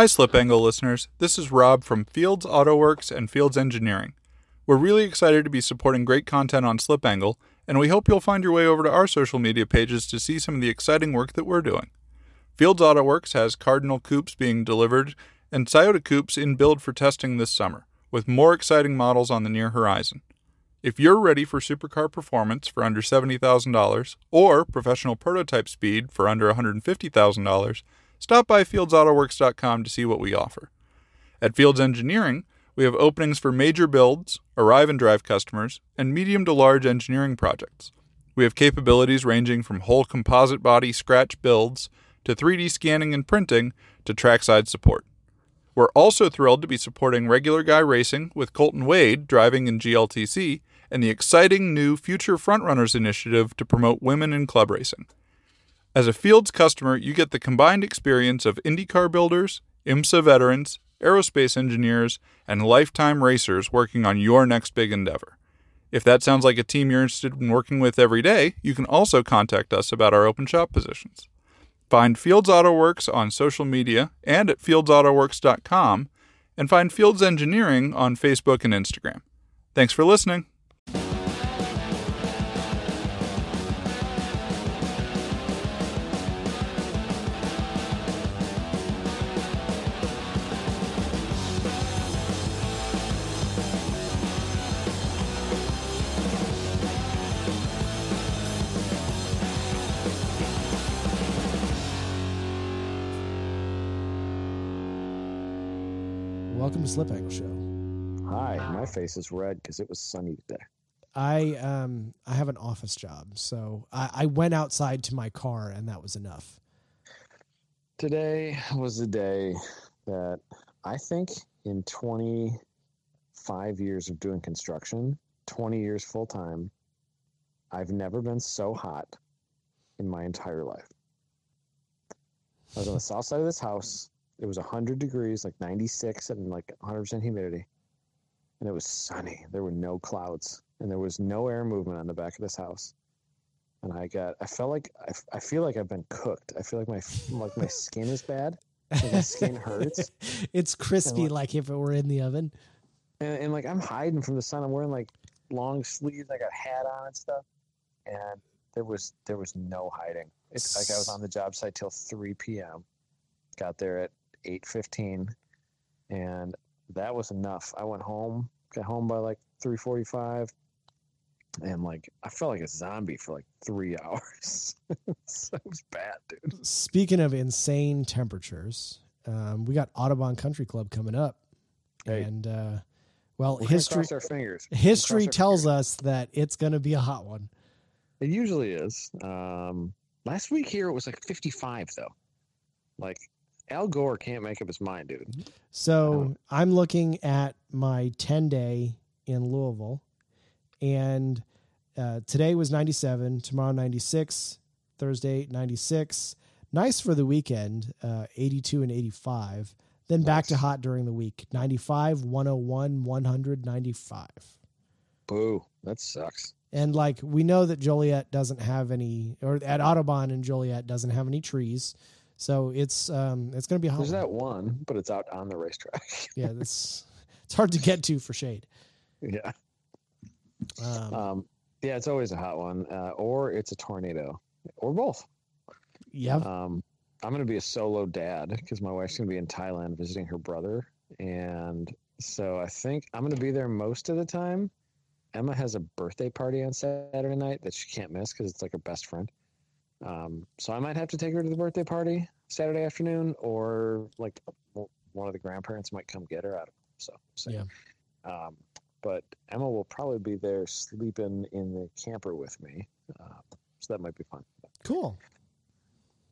Hi, Slip Angle listeners. This is Rob from Fields Auto Works and Fields Engineering. We're really excited to be supporting great content on Slip Angle, and we hope you'll find your way over to our social media pages to see some of the exciting work that we're doing. Fields Auto Works has Cardinal coupes being delivered and Toyota coupes in build for testing this summer, with more exciting models on the near horizon. If you're ready for supercar performance for under $70,000 or professional prototype speed for under $150,000, stop by fieldsautoworks.com to see what we offer. At Fields Engineering, we have openings for major builds, arrive and drive customers, and medium to large engineering projects. We have capabilities ranging from whole composite body scratch builds to 3D scanning and printing to trackside support. We're also thrilled to be supporting regular guy racing with Colton Wade driving in GLTC and the exciting new Future Frontrunners initiative to promote women in club racing. As a Fields customer, you get the combined experience of IndyCar builders, IMSA veterans, aerospace engineers, and lifetime racers working on your next big endeavor. If that sounds like a team you're interested in working with every day, you can also contact us about our open shop positions. Find Fields Auto Works on social media and at fieldsautoworks.com, and find Fields Engineering on Facebook and Instagram. Thanks for listening. Slip Angle Show. Hi, my face is red because it was sunny today. I um I have an office job, so I, I went outside to my car and that was enough. Today was a day that I think in 25 years of doing construction, 20 years full time, I've never been so hot in my entire life. I was on the south side of this house. It was 100 degrees, like 96 and like 100% humidity. And it was sunny. There were no clouds and there was no air movement on the back of this house. And I got, I felt like, I, I feel like I've been cooked. I feel like my, like my skin is bad. Like my skin hurts. it's crispy what- like if it were in the oven. And, and like I'm hiding from the sun. I'm wearing like long sleeves. I got a hat on and stuff. And there was there was no hiding. It's like I was on the job site till 3 p.m. Got there at 8:15, and that was enough. I went home. Got home by like 3:45, and like I felt like a zombie for like three hours. so it was bad, dude. Speaking of insane temperatures, um, we got Autobahn Country Club coming up, Hey. and uh, well, We're history fingers. history tells us that it's going to be a hot one. It usually is. Um, last week here it was like 55 though. Like Al Gore can't make up his mind, dude. So I'm looking at my 10 day in Louisville, and uh, today was 97, tomorrow 96, Thursday 96. Nice for the weekend, uh, 82 and 85. Then back to hot during the week 95, 101, 100, 95. Boo, that sucks. And like we know that Joliet doesn't have any, or at Autobahn and Joliet doesn't have any trees, so it's um it's going to be a hot. There's that one, but it's out on the racetrack. Yeah, that's it's hard to get to for shade. yeah. Um, Um, yeah, it's always a hot one, uh, or it's a tornado, or both. yeah, Um, I'm going to be a solo dad because my wife's going to be in Thailand visiting her brother. And so I think I'm going to be there most of the time. Emma has a birthday party on Saturday night that she can't miss because it's like her best friend. Um, so I might have to take her to the birthday party Saturday afternoon, or like one of the grandparents might come get her. I don't know. So, so Yeah. Um, but Emma will probably be there sleeping in the camper with me. Um, so that might be fun. cool.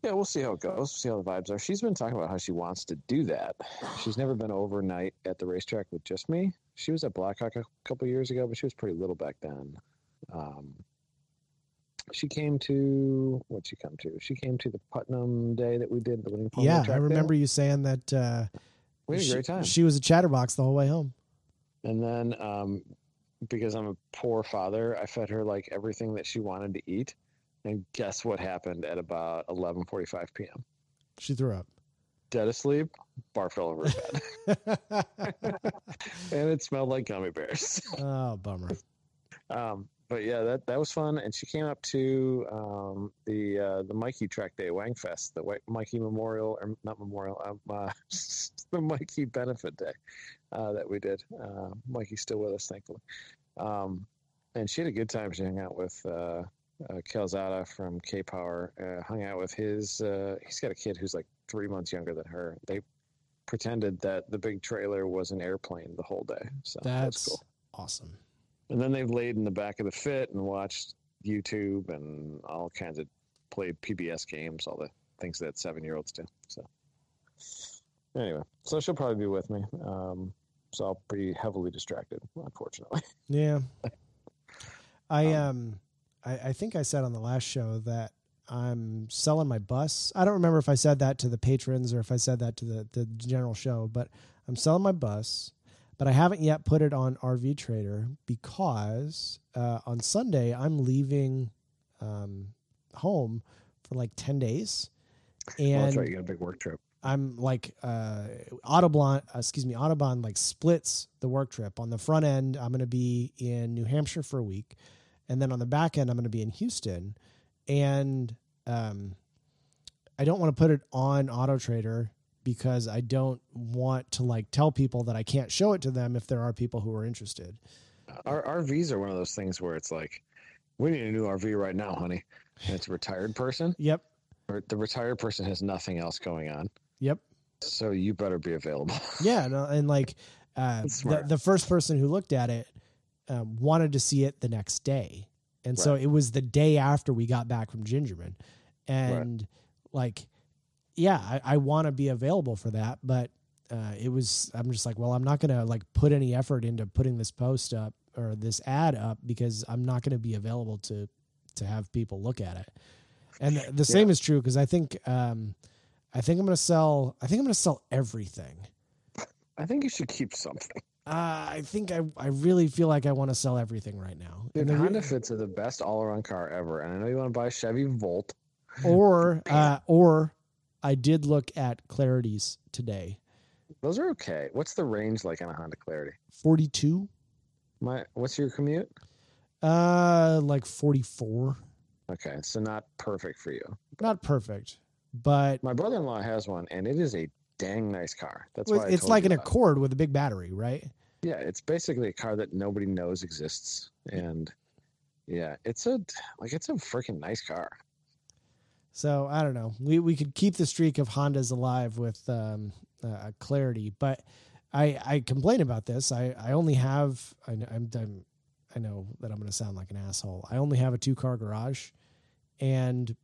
Yeah, we'll see how it goes. See how the vibes are. She's been talking about how she wants to do that. She's never been overnight at the racetrack with just me. She was at Blackhawk a couple years ago, but she was pretty little back then. Um, she came to what'd she come to? She came to the Putnam day that we did the winning Yeah, I there. remember you saying that. Uh, We had a she, great time. She was a chatterbox the whole way home. And then, um, because I'm a poor father, I fed her like everything that she wanted to eat. And guess what happened at about 11:45 p.m. She threw up. dead asleep, bar fell over bed, and it smelled like gummy bears. oh, bummer. Um, but yeah, that that was fun. And she came up to um, the uh, the Mikey Track Day, Wangfest, the White Mikey Memorial, or not Memorial, um, uh, the Mikey Benefit Day uh, that we did. Uh, Mikey's still with us, thankfully. Um, and she had a good time. She hung out with uh, uh, Kelzada from K Power. Uh, hung out with his. Uh, he's got a kid who's like three months younger than her. They pretended that the big trailer was an airplane the whole day. So that's, That's cool. awesome. And then they've laid in the back of the fit and watched YouTube and all kinds of played PBS games, all the things that seven year olds do. So anyway, so she'll probably be with me. Um, so I'll be heavily distracted, unfortunately. Yeah. I um I, I think I said on the last show that I'm selling my bus. I don't remember if I said that to the patrons or if I said that to the, the general show, but I'm selling my bus, but I haven't yet put it on RV Trader because uh, on Sunday I'm leaving um, home for like 10 days. And well, that's right. You got a big work trip. I'm like uh Autobahn uh, excuse me Autobahn like splits the work trip on the front end I'm going to be in New Hampshire for a week and then on the back end I'm going to be in Houston and um I don't want to put it on Auto Trader because I don't want to like tell people that I can't show it to them if there are people who are interested. Our RVs are one of those things where it's like, we need a new RV right now, honey. And it's a retired person, Yep. or the retired person has nothing else going on. Yep. So you better be available. Yeah, no, and like uh, the, the first person who looked at it um, wanted to see it the next day, and so it was the day after we got back from Gingerman, and like, yeah, I, I want to be available for that, but uh, it was I'm just like, well, I'm not gonna like put any effort into putting this post up or this ad up because I'm not gonna be available to to have people look at it, and the, the same is true because I think um, I think I'm gonna sell I think I'm gonna sell everything. I think you should keep something. Uh, I think I, I really feel like I want to sell everything right now. Dude, And re- Honda Fits are the best all-around car ever, and I know you want to buy a Chevy Volt. or uh, or I did look at Clarities today. Those are okay. What's the range like on a Honda Clarity? 42 My, what's your commute? uh like 44. Okay, so not perfect for you. Not perfect, but My brother-in-law has one, and it is a dang nice car. That's why I it's like an about. Accord with a big battery, right? Yeah, it's basically a car that nobody knows exists, and yeah, it's a like it's a freaking nice car. So I don't know. We we could keep the streak of Hondas alive with um, uh, clarity, but I I complain about this. I I only have I, I'm, I'm I know that I'm going to sound like an asshole. I only have a two car garage, and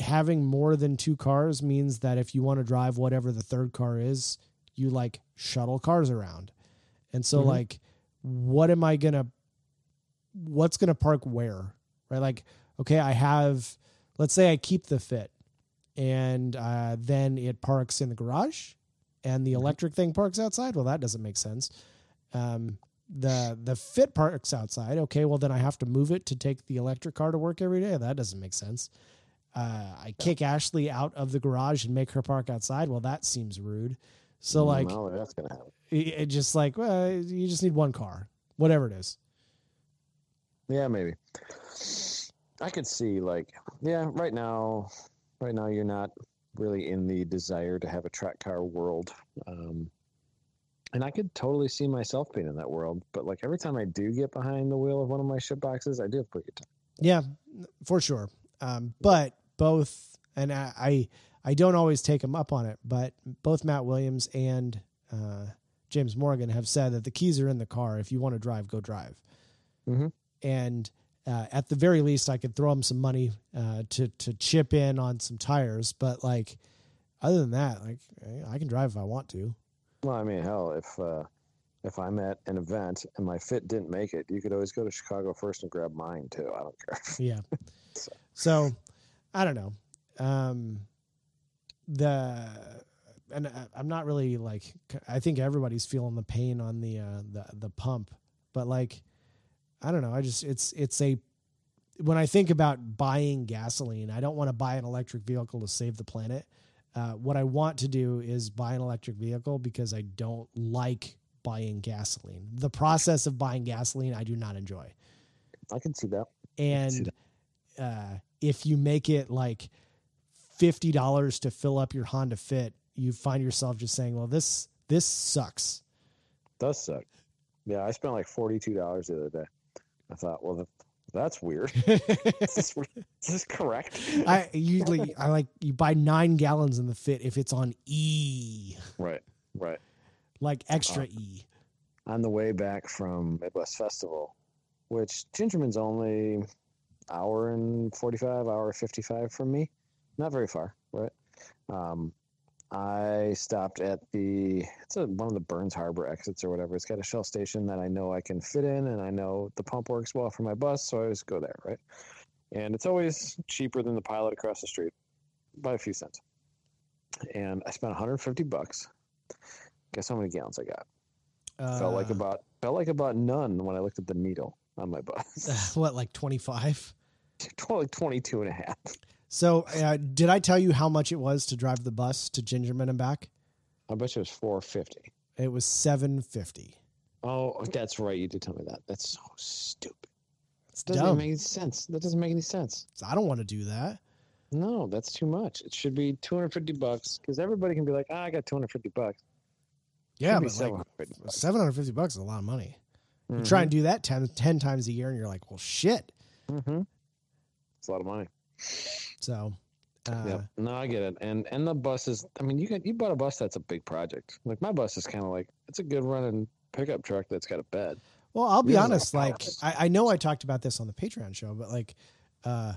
having more than two cars means that if you want to drive whatever the third car is, you like shuttle cars around, and so Mhm. like, what am I gonna? What's gonna park where? Right? Like, okay, I have let's say I keep the fit and uh, then it parks in the garage and the electric thing parks outside. Well, that doesn't make sense. Um, the the fit parks outside. Okay, well then I have to move it to take the electric car to work every day. That doesn't make sense. Uh, I kick Ashley out of the garage and make her park outside. Well, that seems rude. So like no, that's gonna happen. it, it just like well, you just need one car, whatever it is. Yeah, maybe. I could see like yeah, right now, right now you're not really in the desire to have a track car world. Um, and I could totally see myself being in that world. But like every time I do get behind the wheel of one of my ship boxes, I do have a pretty good time. Yeah, for sure. Um, but both, and I, I, I don't always take them up on it, but both Matt Williams and uh, James Morgan have said that the keys are in the car. If you want to drive, go drive. Mhm. And uh, at the very least, I could throw them some money uh, to to chip in on some tires. But like, other than that, like I can drive if I want to. Well, I mean, hell, if uh, if I'm at an event and my fit didn't make it, you could always go to Chicago first and grab mine too. I don't care. Yeah. So, I don't know. Um, the and I- I'm not really like I think everybody's feeling the pain on the uh, the the pump, but like I don't know. I just it's it's a when I think about buying gasoline, I don't want to buy an electric vehicle to save the planet. Uh, what I want to do is buy an electric vehicle because I don't like buying gasoline. The process of buying gasoline, I do not enjoy. I can see that. And uh, if you make it like fifty dollars to fill up your Honda Fit, you find yourself just saying, "Well, this this sucks." Does suck. Yeah, I spent like forty two dollars the other day. I thought, well, that's weird. is, this, is this correct? I usually I like you buy nine gallons in the Fit if it's on E, Right, right. like extra E. On the way back from Midwest Festival, which Gingerman's only hour and forty five, hour fifty five from me, not very far, right? Um, I stopped at the it's a, one of the Burns Harbor exits or whatever. It's got a Shell station that I know I can fit in, and I know the pump works well for my bus, so I always go there, right? And it's always cheaper than the pilot across the street by a few cents. And I spent 150 bucks. Guess how many gallons I got? felt like Uh, about felt like about none when I looked at the needle on my bus. what like twenty five. like 22 and a half. So uh, did I tell you how much it was to drive the bus to Gingerman and back? I bet you it was 450. It was seven fifty. Oh, that's right. You did tell me that. That's so stupid. It's Doesn't dumb. make any sense. That doesn't make any sense. I don't want to do that. No, that's too much. It should be 250 bucks because everybody can be like, ah, I got 250 bucks. Yeah, but like 750 bucks. seven hundred fifty bucks is a lot of money. You Mhm. try and do that 10, 10 times a year, and you're like, well, shit. Mhm. It's a lot of money. So, uh, Yep. No, I get it. And and the bus is. I mean, you got you bought a bus that's a big project. Like my bus is kind of like it's a good running pickup truck that's got a bed. well, I'll be honest. like. I, I know I talked about this on the Patreon show, but like, uh,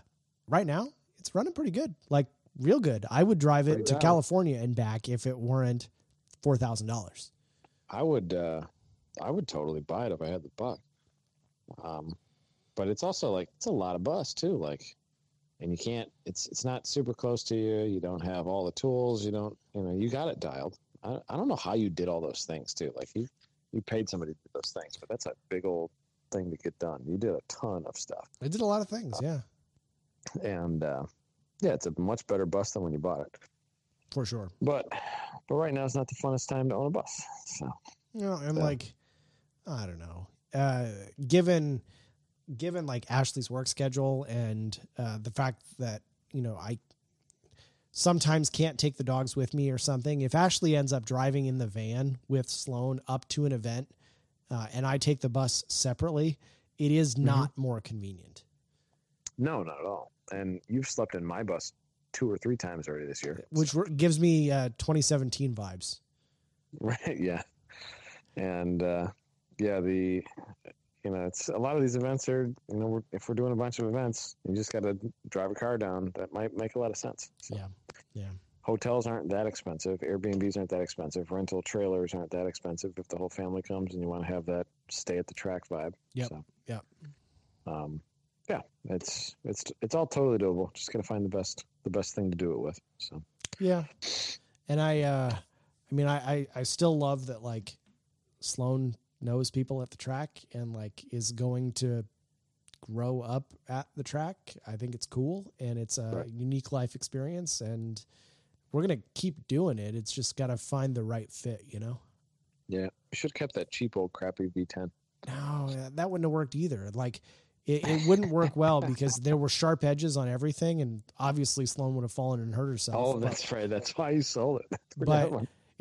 right now it's running pretty good. Like, real good. I would drive it Pretty to. California and back if it weren't four thousand dollars. I would uh I would totally buy it if I had the buck. Um but it's also like it's a lot of bus too, like and you can't it's it's not super close to you, you don't have all the tools, you don't you know, you got it dialed. I I don't know how you did all those things too. Like you you paid somebody to do those things, but that's a big old thing to get done. You did a ton of stuff. I did a lot of things. Yeah, And uh yeah, it's a much better bus than when you bought it. for sure. But but right now it's not the funnest time to own a bus. So You know, and Yeah. like, I don't know. Uh, given, given like Ashley's work schedule and uh, the fact that you know I sometimes can't take the dogs with me or something. If Ashley ends up driving in the van with Sloan up to an event, uh, and I take the bus separately, it is not more convenient. No, not at all. And you've slept in my bus two or three times already this year. Which gives me uh, 2017 vibes. right? Yeah. And uh, yeah, the you know, it's a lot of these events are you know, we're, if we're doing a bunch of events, you just got to drive a car down. That might make a lot of sense. So Yeah, yeah. Hotels aren't that expensive. Airbnbs aren't that expensive. Rental trailers aren't that expensive if the whole family comes and you want to have that stay at the track vibe. Yeah. So, yep. Um, yeah, it's it's it's all totally doable. Just gotta find the best the best thing to do it with. So Yeah. And I uh I mean I, I I still love that like Sloan knows people at the track and like is going to grow up at the track. I think it's cool and it's a Right. unique life experience and we're going to keep doing it. It's just got to find the right fit, you know. yeah, we should have kept that cheap old crappy V10. No, that wouldn't have worked either. Like it, it wouldn't work well because there were sharp edges on everything and obviously Sloan would have fallen and hurt herself. Oh, but- that's right. That's why you sold it. But-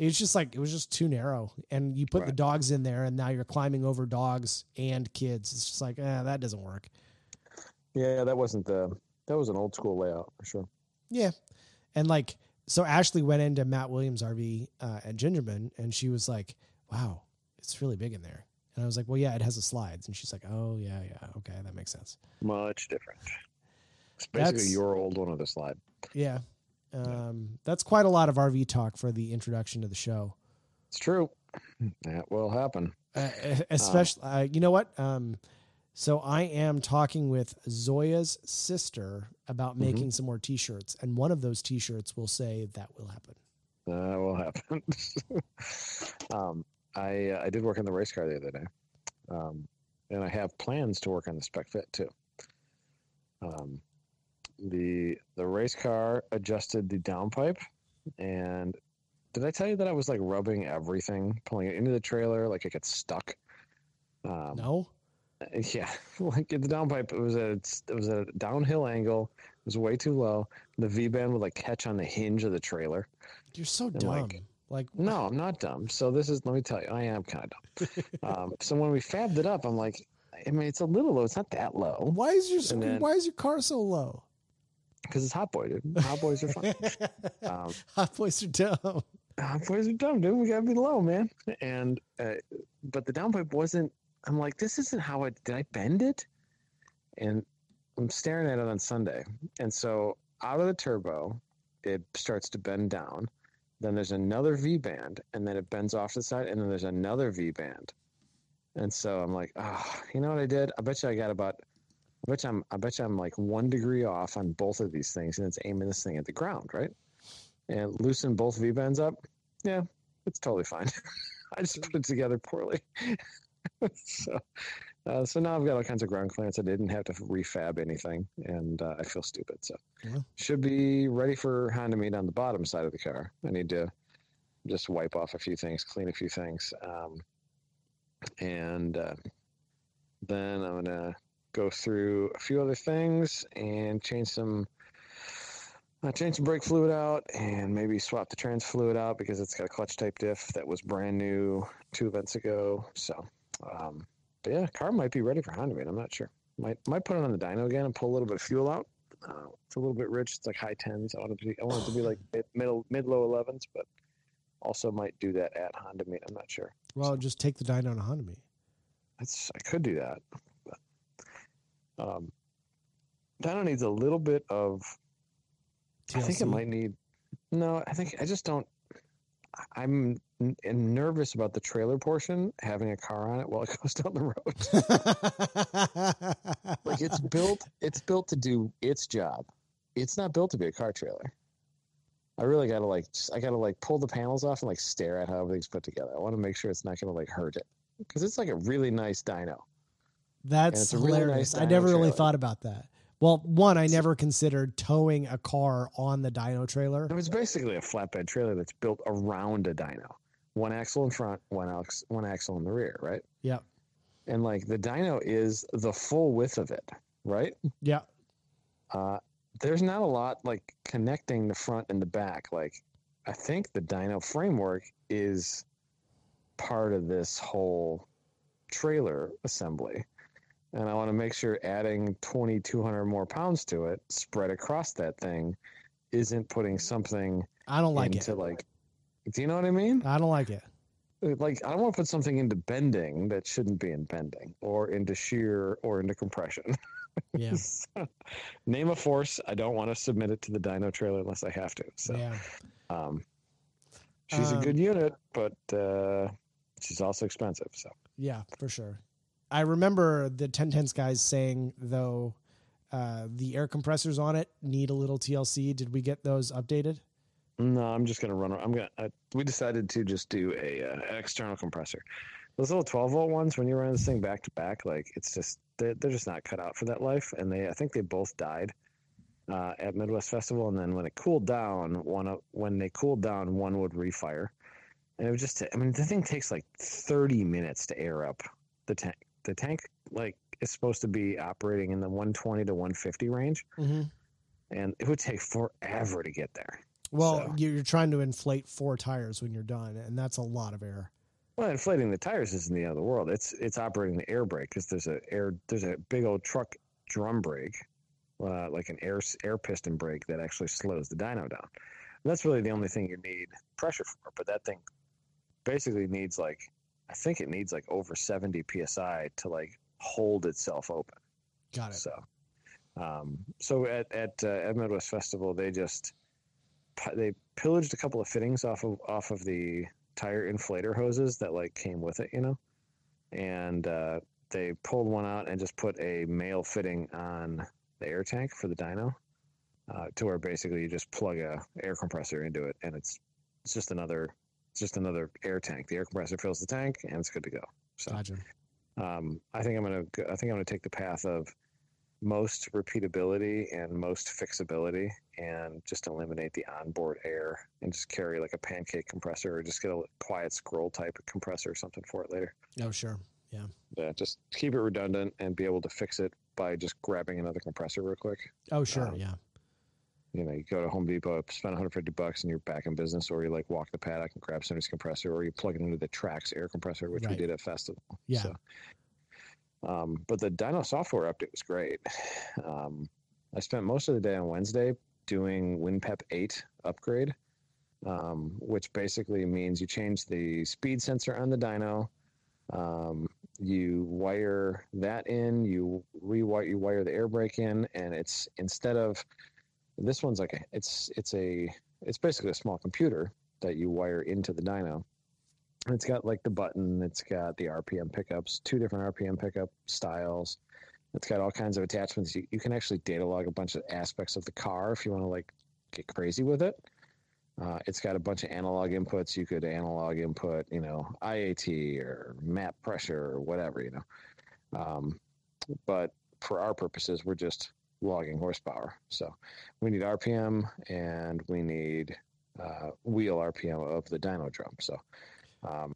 it's just like it was just too narrow. And you put the dogs in there and now you're climbing over dogs and kids. It's just like eh, that doesn't work. Yeah, that wasn't the that was an old school layout for sure. yeah. And like so ashley went into matt williams rv uh, at gingerman and she was like wow it's really big in there. And i was like well yeah it has the slides. And she's like oh yeah yeah okay that makes sense. Much different. It's basically That's- your old one of the slide. yeah um, that's quite a lot of rv talk for the introduction to the show It's true. That will happen. uh, especially uh, you know what um so i am talking with zoya's sister about Mhm. making some more t-shirts and one of those t-shirts will say that will happen That will happen. um, I uh, I did work on the race car the other day, um, and I have plans to work on the spec fit too. Um, the the race car adjusted the downpipe and did I tell you that I was like rubbing everything, pulling it into the trailer, like it gets stuck? Um, No. Yeah, like the downpipe, it was a it was a downhill angle. It was way too low. The V band would like catch on the hinge of the trailer. You're so And, dumb. like, Like, No, I'm not dumb. So this is let me tell you, I am kind of dumb. um, so when we fabbed it up, I'm like, I mean, it's a little low. It's not that low why is your then- why is your car so low? Because it's hot boy, dude. Hot boys are fun. Um, Hot boys are dumb. hot boys are dumb, dude. We gotta be low, man. And uh, but the downpipe wasn't. I'm like, this isn't how I Did I bend it? And I'm staring at it on Sunday, and so out of the turbo, it starts to bend down. Then there's another V band, and then it bends off to the side, and then there's another V band. And so I'm like, oh, you know what I did? I bet you I got about. I bet you I'm. I bet I'm like one degree off on both of these things, and it's aiming this thing at the ground, right? And loosen both V bands up. Yeah, it's totally fine. I just put it together poorly. so, uh, so now I've got all kinds of ground clearance. I didn't have to refab anything, and uh, I feel stupid. So, Yeah. should be ready for Honda meet on the bottom side of the car. I need to just wipe off a few things, clean a few things, um, and uh, then I'm gonna go through a few other things and change some. I changed the brake fluid out and maybe swap the trans fluid out because it's got a clutch type diff that was brand new two events ago. So, um, but yeah, car might be ready for Honda meet. I'm not sure. Might might put it on the dyno again and pull a little bit of fuel out. Uh, it's a little bit rich. It's like high tens. I want it to be. I want it to be like mid, middle mid low elevens, but also might do that at Honda meet. I'm not sure. Well, just take the dyno to Honda Meet. That's I could do that. Um, dyno needs a little bit of I think it might need. No, I think I just don't. I'm n- nervous about the trailer portion having a car on it while it goes down the road. like it's built, it's built to do its job. It's not built to be a car trailer. I really gotta like, just- I gotta like pull the panels off and like stare at how everything's put together. I want to make sure it's not gonna like hurt it because it's like a really nice dyno. That's a really hilarious. nice I never really thought about that. Well, one, I never considered towing a car on the dyno trailer. It was basically a flatbed trailer that's built around a dyno. One axle in front, one axle, one axle in the rear, right? Yep. And like the dyno is the full width of it, right? Yeah. Uh, there's not a lot like connecting the front and the back. Like I think the dyno framework is part of this whole trailer assembly. And I want to make sure adding 2,200 more pounds to it spread across that thing isn't putting something I don't like into it. like do you know what I mean? I don't like it. Like I don't want to put something into bending that shouldn't be in bending or into shear or into compression. Yeah. So, name a force. I don't want to submit it to the dyno trailer unless I have to. So Yeah. um she's Um, a good unit, but uh she's also expensive. So Yeah, for sure. I remember the 1010s guys saying though uh, the air compressors on it need a little TLC. Did we get those updated? no, I'm just gonna run. I'm gonna. Uh, we decided to just do a uh, external compressor. Those little 12 volt ones, when you run this thing back to back, like it's just they're, they're just not cut out for that life. And they, I think they both died uh, at Midwest Festival. And then when it cooled down, one when they cooled down, one would refire. And it was just, I mean, the thing takes like 30 minutes to air up the tank. The tank, like, is supposed to be operating in the 120 to 150 range, Mm-hmm. and it would take forever to get there. Well, So- you're trying to inflate four tires when you're done, and that's a lot of air. Well, inflating the tires isn't the end of the world. It's it's operating the air brake because there's a air there's a big old truck drum brake, uh, like an air air piston brake that actually slows the dyno down. And that's really the only thing you need pressure for. But that thing basically needs like I think it needs like over 70 psi to like hold itself open. Got it. So, um, so at at uh, at Midwest Festival, they just they pillaged a couple of fittings off of off of the tire inflator hoses that like came with it, you know, and uh, they pulled one out and just put a male fitting on the air tank for the dyno, uh, to where basically you just plug a air compressor into it, and it's it's just another just another air tank. The air compressor fills the tank, and it's good to go. So Gotcha. um, I think I'm gonna go- I think I'm gonna take the path of most repeatability and most fixability and just eliminate the onboard air and just carry like a pancake compressor or just get a quiet scroll type of compressor or something for it later. Oh, sure. Yeah. Yeah, just keep it redundant and be able to fix it by just grabbing another compressor real quick. Oh, sure. Um, yeah. You know, you go to Home Depot, spend 150 bucks, and you're back in business, or you like walk the paddock and grab somebody's compressor, or you plug it into the Trax air compressor, which Right. we did at Festival. Yeah. So, um, but the dyno software update was great. Um, I spent most of the day on Wednesday doing WinPep 8 upgrade, um, which basically means you change the speed sensor on the dyno. Um, you wire that in, you rewire, you wire the air brake in, and it's instead of this one's like a, it's it's a it's basically a small computer that you wire into the dyno. It's got like the button, it's got the RPM pickups, two different RPM pickup styles. It's got all kinds of attachments. You, you can actually data log a bunch of aspects of the car if you want to like get crazy with it. Uh, it's got a bunch of analog inputs. You could analog input, you know, IAT or map pressure or whatever, you know. Um, but for our purposes, we're just logging horsepower. So we need RPM and we need uh, wheel RPM of the dyno drum. So, um,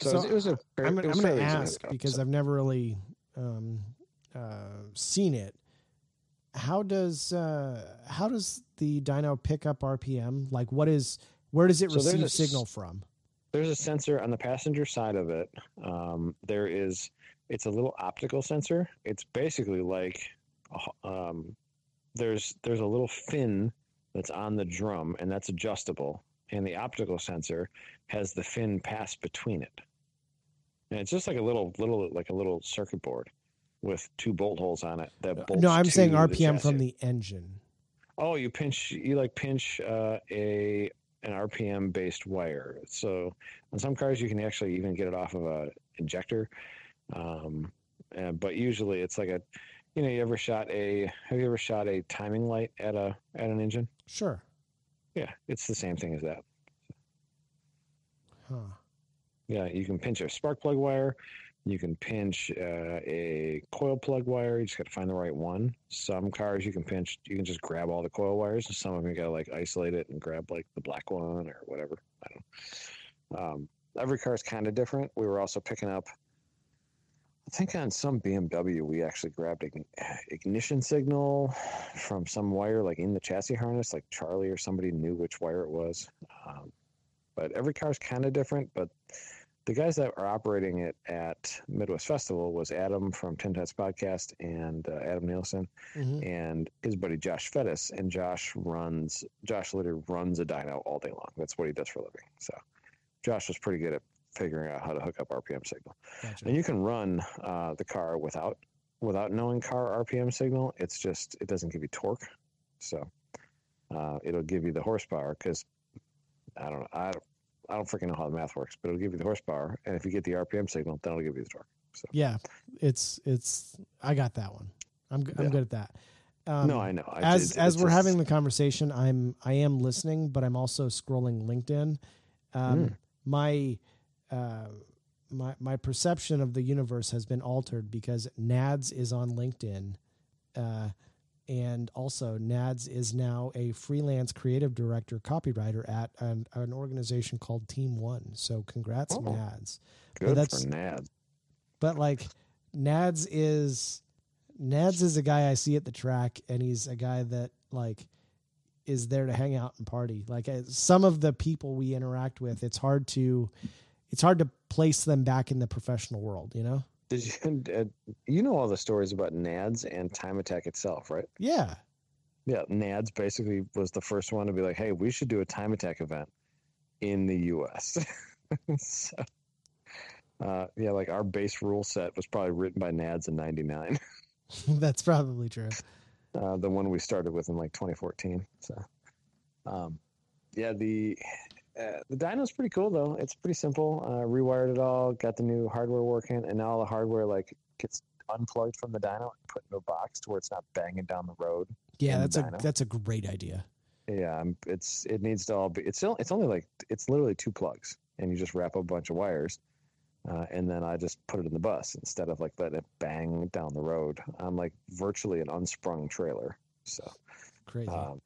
so, So it, was, it was a. fair- I'm, I'm going to fairly easy to ask because so. I've never really um, uh, seen it. How does uh, how does the dyno pick up RPM? Like, what is where does it So receive a signal from? there's a sensor on the passenger side of it. Um, there is, it's a little optical sensor. It's basically like, um, there's there's a little fin that's on the drum, and that's adjustable. And the optical sensor has the fin pass between it, and it's just like a little little like a little circuit board with two bolt holes on it that bolts. No, I'm saying the RPM from the engine. Oh, you pinch you like pinch uh, a an RPM based wire. So on some cars you can actually even get it off of a injector. Um, and, but usually it's like a you know you ever shot a have you ever shot a timing light at a at an engine? Sure. Yeah, it's the same thing as that. Huh. Yeah, you can pinch a spark plug wire. You can pinch uh, a coil plug wire. You just got to find the right one. Some cars you can pinch. You can just grab all the coil wires. And some of them you got to like isolate it and grab like the black one or whatever. I don't. Um, every car is kind of different. We were also picking up. I think on some BMW we actually grabbed ign- ignition signal from some wire like in the chassis harness. Like Charlie or somebody knew which wire it was. Um, but every car is kind of different. But the guys that are operating it at Midwest Festival was Adam from Ten Tats Podcast and uh, Adam Nielsen Mhm. and his buddy Josh Fettis. And Josh runs, Josh literally runs a dyno all day long. That's what he does for a living. So Josh was pretty good at figuring out how to hook up RPM signal. Gotcha. And you can run uh, the car without without knowing car RPM signal. It's just it doesn't give you torque, so uh, it'll give you the horsepower because I don't know I don't I don't freaking know how the math works, but it'll give you the horsepower, and if you get the RPM signal, then it'll give you the torque. So Yeah, it's it's. I got that one. I'm I'm Yeah. good at that. Um, no, I know. I- as it's- as we're just- having the conversation, I'm I am listening, but I'm also scrolling LinkedIn. Um, Mm. My uh, my my perception of the universe has been altered because Nads is on LinkedIn, uh, and also Nads is now a freelance creative director, copywriter at an, an organization called Team One. So congrats, Oh. Nads. good that's- for Nad. But like Nads is Nads is a guy I see at the track, and he's a guy that like is there to hang out and party. Like uh, some of the people we interact with, it's hard to it's hard to place them back in the professional world. You know? Did you uh, you know all the stories about Nads and Time Attack itself, right? Yeah, Yeah, Nads basically was the first one to be like, "Hey, we should do a Time Attack event in the U.S." so, uh, yeah, like our base rule set was probably written by Nads in '99, that's probably true. uh, the one we started with in like 2014. So, um, yeah, the uh, the dyno's pretty cool though. It's pretty simple. Uh, rewired it all, got the new hardware working, and now the hardware like gets unplugged from the dyno and put into a box to where it's not banging down the road. Yeah, that's a that's a great idea. Yeah, um, it's it needs to all be. It's still it's only like it's literally two plugs, and you just wrap up a bunch of wires. uh, and then I just put it in the bus instead of like letting it bang down the road. I'm like virtually an unsprung trailer. So Crazy. um,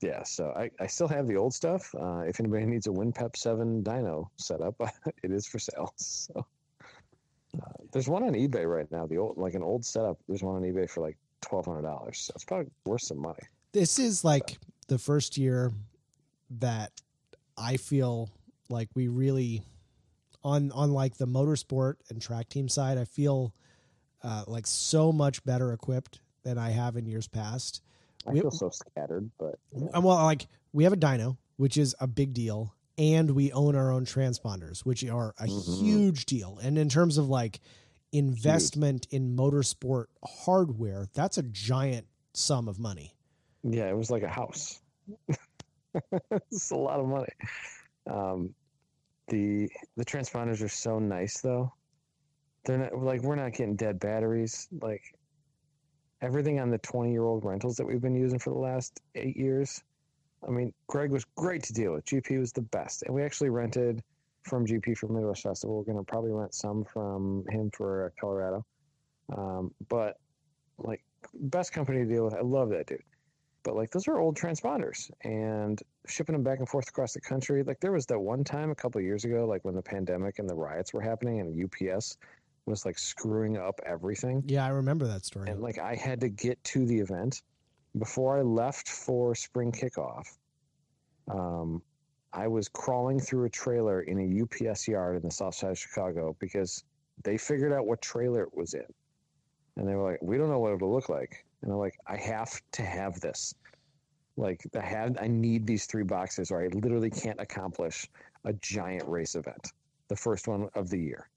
yeah, so I, I still have the old stuff. Uh, if anybody needs a WinPep 7 dyno setup, it is for sale. So uh, there's one on eBay right now. The old like an old setup. There's one on eBay for like twelve hundred dollars. So it's probably worth some money. this is like the first year that I feel like we really on on like the motorsport and track team side, I feel uh, like so much better equipped than I have in years past. I We- feel so scattered, but yeah. Well, like we have a dyno, which is a big deal, and we own our own transponders, which are a Mhm. huge deal. And in terms of like investment in motorsport hardware, that's a giant sum of money. yeah, it was like a house. it's a lot of money. Um, the the transponders are so nice though. They're not like we're not getting dead batteries. Like everything on the twenty year old rentals that we've been using for the last eight years. I mean, Greg was great to deal with. GP was the best, and we actually rented from GP for Midwest Festival. We're gonna probably rent some from him for uh, Colorado. Um, but like best company to deal with. I love that dude. But like those are old transponders and shipping them back and forth across the country. Like there was that one time a couple years ago, like when the pandemic and the riots were happening and UPS was like screwing up everything. Yeah, I remember that story. And like I had to get to the event before I left for spring kickoff. Um, I was crawling through a trailer in a UPS yard in the south side of Chicago because they figured out what trailer it was in. And they were like, we don't know what it'll look like. And I'm like, I have to have this. Like, I had, I need these three boxes, or I literally can't accomplish a giant race event, the first one of the year,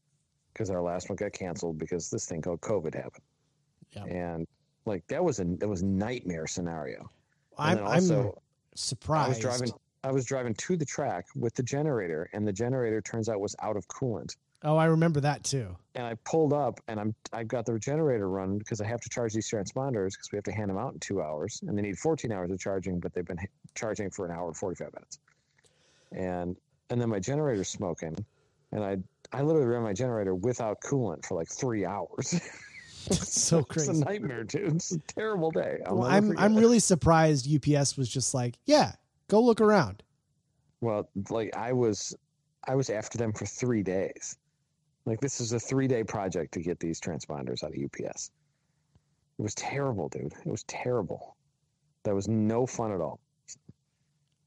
because our last one got canceled because this thing called COVID happened. Yeah. And like that was a that was nightmare scenario. I'm, then I'm also, surprised. I was driving I was driving to the track with the generator, and the generator turns out was out of coolant. Oh, I remember that too. And I pulled up, and I'm I've got the generator run because I have to charge these transponders because we have to hand them out in two hours, and they need 14 hours of charging, but they've been charging for an hour and 45 minutes. And and then my generator's smoking, and I I literally ran my generator without coolant for like three hours. It's so it's crazy. a nightmare, dude. It's a terrible day. I'll well, I'm I'm really surprised UPS was just like, yeah, go look around. Well, like I was, I was after them for three days. Like this is a three-day project to get these transponders out of UPS. It was terrible, dude. It was terrible. That was no fun at all.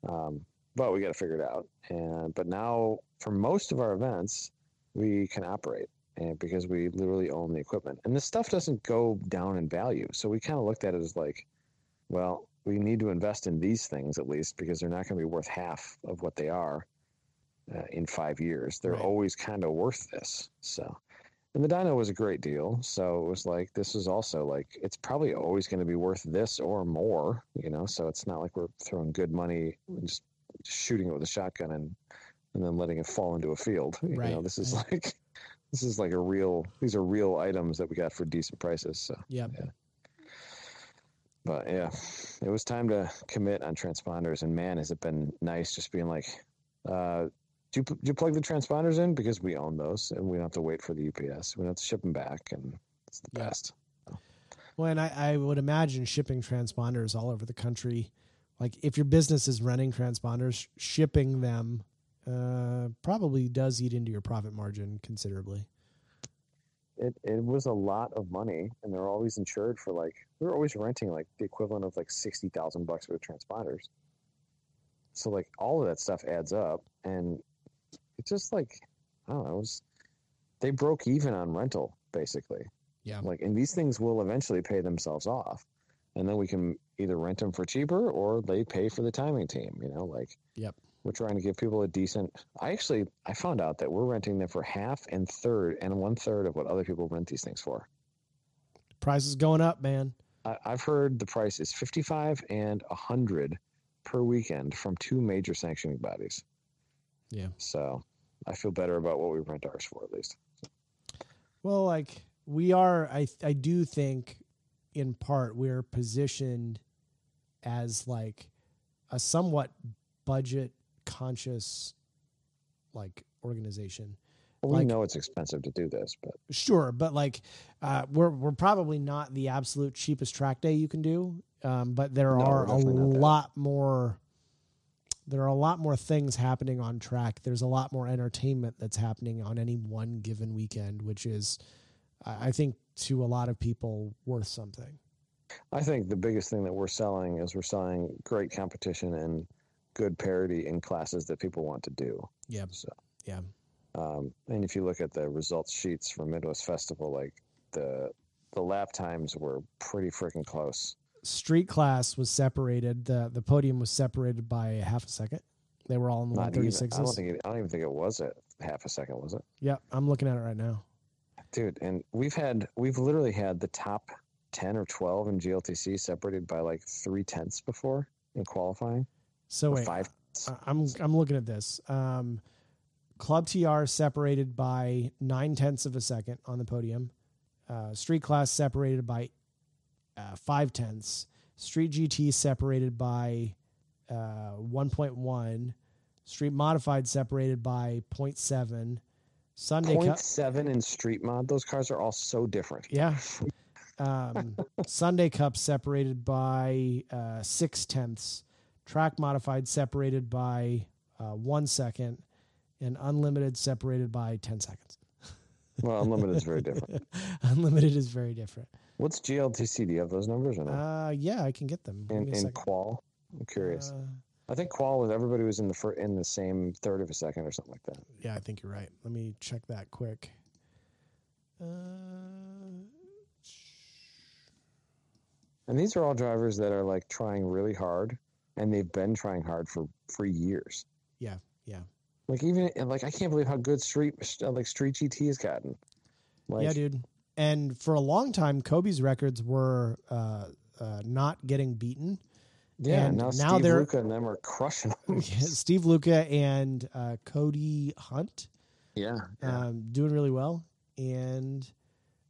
Um, but we got to figure it out. And but now, for most of our events, we can operate, and because we literally own the equipment, and this stuff doesn't go down in value. So we kind of looked at it as like, well, we need to invest in these things at least because they're not going to be worth half of what they are uh, in five years. They're Right. always kind of worth this. So, and the dyno was a great deal. So it was like, this is also like, it's probably always going to be worth this or more, you know? So it's not like we're throwing good money and just shooting it with a shotgun and, and then letting it fall into a field. You Right. know, this is Right. like, this is like a real, these are real items that we got for decent prices. So. Yep. But yeah, it was time to commit on transponders, and man, has it been nice just being like, uh, do you, do you plug the transponders in because we own those, and we don't have to wait for the UPS. We don't have to ship them back, and it's the Yeah. best. Well, and I, I would imagine shipping transponders all over the country. Like if your business is running transponders, shipping them uh, probably does eat into your profit margin considerably. It it was a lot of money, and they're always insured for like we were always renting like the equivalent of like sixty thousand bucks for transponders. So like all of that stuff adds up, and it's just like I don't know, it was, they broke even on rental basically. Yeah. Like, and these things will eventually pay themselves off, and then we can either rent them for cheaper or they pay for the timing team. You know, like Yep. We're trying to give people a decent. I actually I found out that we're renting them for half and third and one third of what other people rent these things for. Price is going up, man. I, I've heard the price is fifty five and a hundred per weekend from two major sanctioning bodies. Yeah. So I feel better about what we rent ours for at least. Well, like we are, I I do think, in part, we're positioned as like a somewhat budget conscious like organization. Well, we know it's expensive to do this, but Sure, but like uh, we're we're probably not the absolute cheapest track day you can do, um, but there No, are a definitely not that. lot more. There are a lot more things happening on track. There's a lot more entertainment that's happening on any one given weekend, which is, I I think, to a lot of people worth something. I think the biggest thing that we're selling is we're selling great competition and good parity in classes that people want to do. Yeah, So, yeah, um, and if you look at the results sheets from Midwest Festival, like the the lap times were pretty freaking close. street class was separated. the The podium was separated by a half a second. They were all in the one thirty even. I don't think. It, I don't even think it was a half a second, was it? Yeah, I'm looking at it right now. dude and we've had we've literally had the top 10 or 12 in gltc separated by like three tenths before in qualifying So wait, five I'm I'm looking at this. Um, Club TR separated by nine tenths of a second on the podium. Uh, street class separated by uh, five tenths. Street GT separated by uh, 1.1. Street modified separated by 0.7. Sunday Point Cup. seven in street mod those cars are all so different Yeah. Um, Sunday Cup separated by uh, six tenths. Track modified separated by uh, one second. And unlimited separated by 10 seconds. well unlimited is very different unlimited is very different. what's gltc do you have those numbers or not? Uh, yeah, I can get them. In, in qual i'm curious Uh, i think qual was everybody was in the fir- in the same third of a second or something like that yeah, I think you're right. Let me check that quick. Uh, and these are all drivers that are like trying really hard and they've been trying hard for for years yeah, yeah. like even and like i can't believe how good street like street gt has gotten like yeah, dude. And for a long time, Kobe's records were uh, uh, not getting beaten. Yeah, And now, now Steve Luca and them are crushing them. Steve Luca and uh, Cody Hunt yeah, um, doing really well, and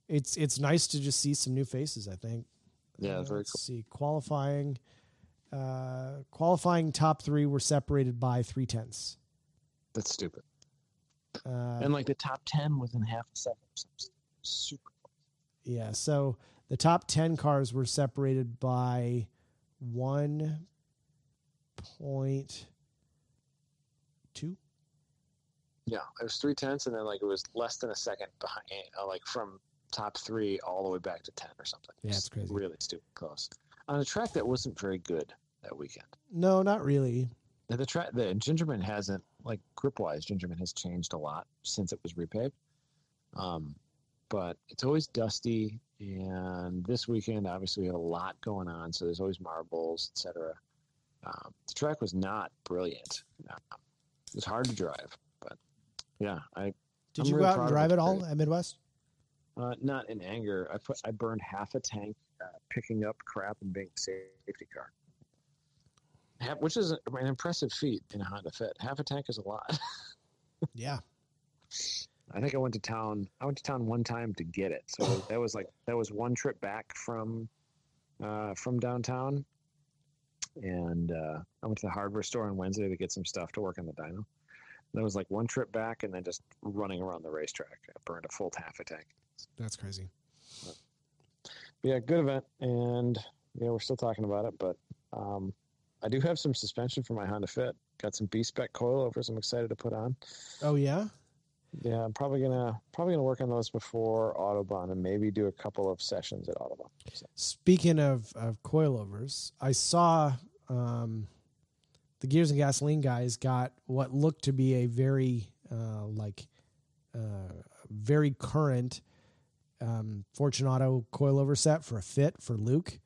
it's it's nice to just see some new faces. I think. yeah, Uh, very cool. See qualifying, uh, qualifying top three were separated by three tenths. That's stupid. Uh, and like the top ten was in half a second. Super. yeah, so the top ten cars were separated by one point two. Yeah, it was three tenths, and then like it was less than a second behind, uh, like from top three all the way back to ten or something. Yeah, it's crazy. Really stupid close on a track that wasn't very good that weekend. No, not really. Now, the track, the Gingerman hasn't like grip wise. Gingerman has changed a lot since it was repaved. Um, but it's always dusty, and this weekend obviously we have a lot going on, so there's always marbles, etc. Um, the track was not brilliant. Um, it was hard to drive, but yeah, I Did I'm you real go out and drive it, it all at Midwest? uh, not in anger. I put I burned half a tank uh, picking up crap and being safety car. Half, which is an impressive feat in a Honda Fit. Half a tank is a lot. Yeah. I think I went to town. I went to town one time to get it. So that was like that was one trip back from uh, from downtown, and uh, I went to the hardware store on Wednesday to get some stuff to work on the dyno. That was like one trip back, and then just running around the racetrack. I burned a full half a tank. That's crazy. Yeah, good event, and yeah, we're still talking about it, but um, I do have some suspension for my Honda Fit. Got some B spec coilovers. I'm excited to put on. Oh yeah. Yeah, I'm probably gonna probably gonna work on those before Autobahn, and maybe do a couple of sessions at Autobahn. So, Speaking of of coilovers, I saw um, the Gears and Gasoline guys got what looked to be a very uh, like uh, very current um, Fortune Auto coilover set for a fit for Luke.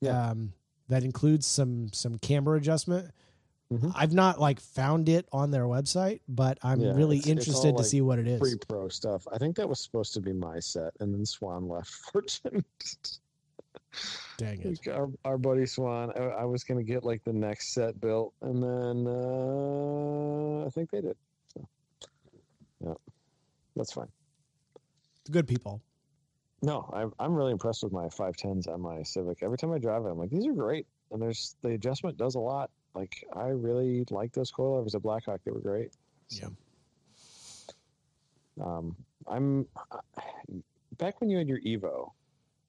Yeah. Um, that includes some some camber adjustment. Mhm. I've not like found it on their website, but I'm Yeah, really it's- it's interested all, to like, see what it is. Pre pro stuff. I think that was supposed to be my set, and then Swan left Fortune. Dang it! Our, our buddy Swan. I, I was gonna get like the next set built, and then uh, I think they did. So, yeah, that's fine. The Good people. No, I'm I'm really impressed with my 510s on my Civic. Every time I drive it, I'm like, these are great, and there's the adjustment does a lot. Like I really like those coilovers at Blackhawk. They were great. Yeah. Um, I'm back when you had your Evo.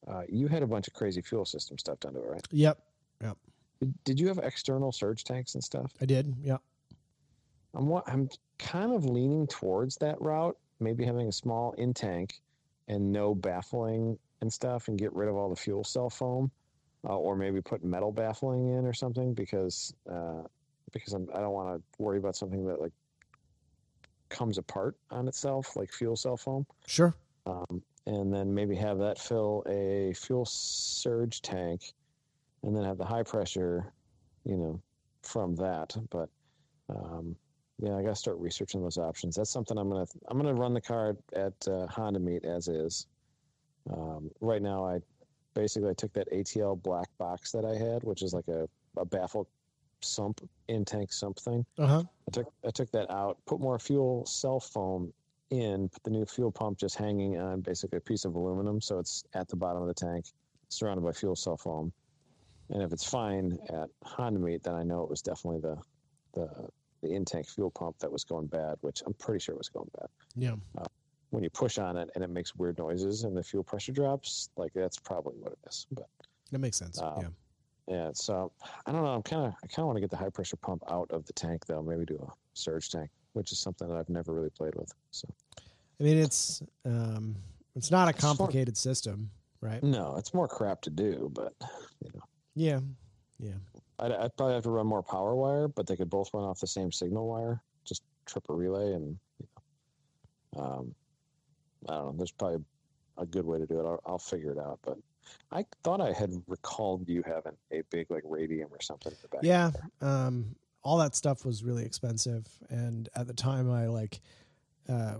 Uh, you had a bunch of crazy fuel system stuff done to it, right? Yep, Yep. Did, did you have external surge tanks and stuff? I did. Yeah. I'm I'm kind of leaning towards that route. Maybe having a small in tank and no baffling and stuff, and get rid of all the fuel cell foam, uh, or maybe put metal baffling in or something because uh, because I'm, I don't want to worry about something that like comes apart on itself, like fuel cell foam. Sure. Um, and then maybe have that fill a fuel surge tank, and then have the high pressure, you know, from that. But um, yeah, I got to start researching those options. That's something I'm gonna I'm gonna run the car at uh, Honda Meet as is. Um, right now, I basically I took that ATL black box that I had, which is like a, a baffle sump in tank sump thing. Uh huh. I took I took that out, put more fuel cell foam in, put the new fuel pump just hanging on basically a piece of aluminum, so it's at the bottom of the tank, surrounded by fuel cell foam. And if it's fine at Honda meet, then I know it was definitely the the the in tank fuel pump that was going bad, which I'm pretty sure was going bad. Yeah. When you push on it and it makes weird noises and the fuel pressure drops, like that's probably what it is. But That makes sense. Um, yeah. yeah, so I don't know. I'm kind of I kind of want to get the high pressure pump out of the tank though. Maybe do a surge tank, which is something that I've never really played with. So I mean, it's um, it's not a complicated system, right? no, it's more crap to do, but you know, Yeah. Yeah. I'd, I'd probably have to run more power wire, but they could both run off the same signal wire. Just trip a relay, and you know, um, I don't know. There's probably a good way to do it. I'll, I'll figure it out. But I thought I had recalled you having a big like radium or something in the back. Yeah. Um, all that stuff was really expensive, and at the time, I like. Uh,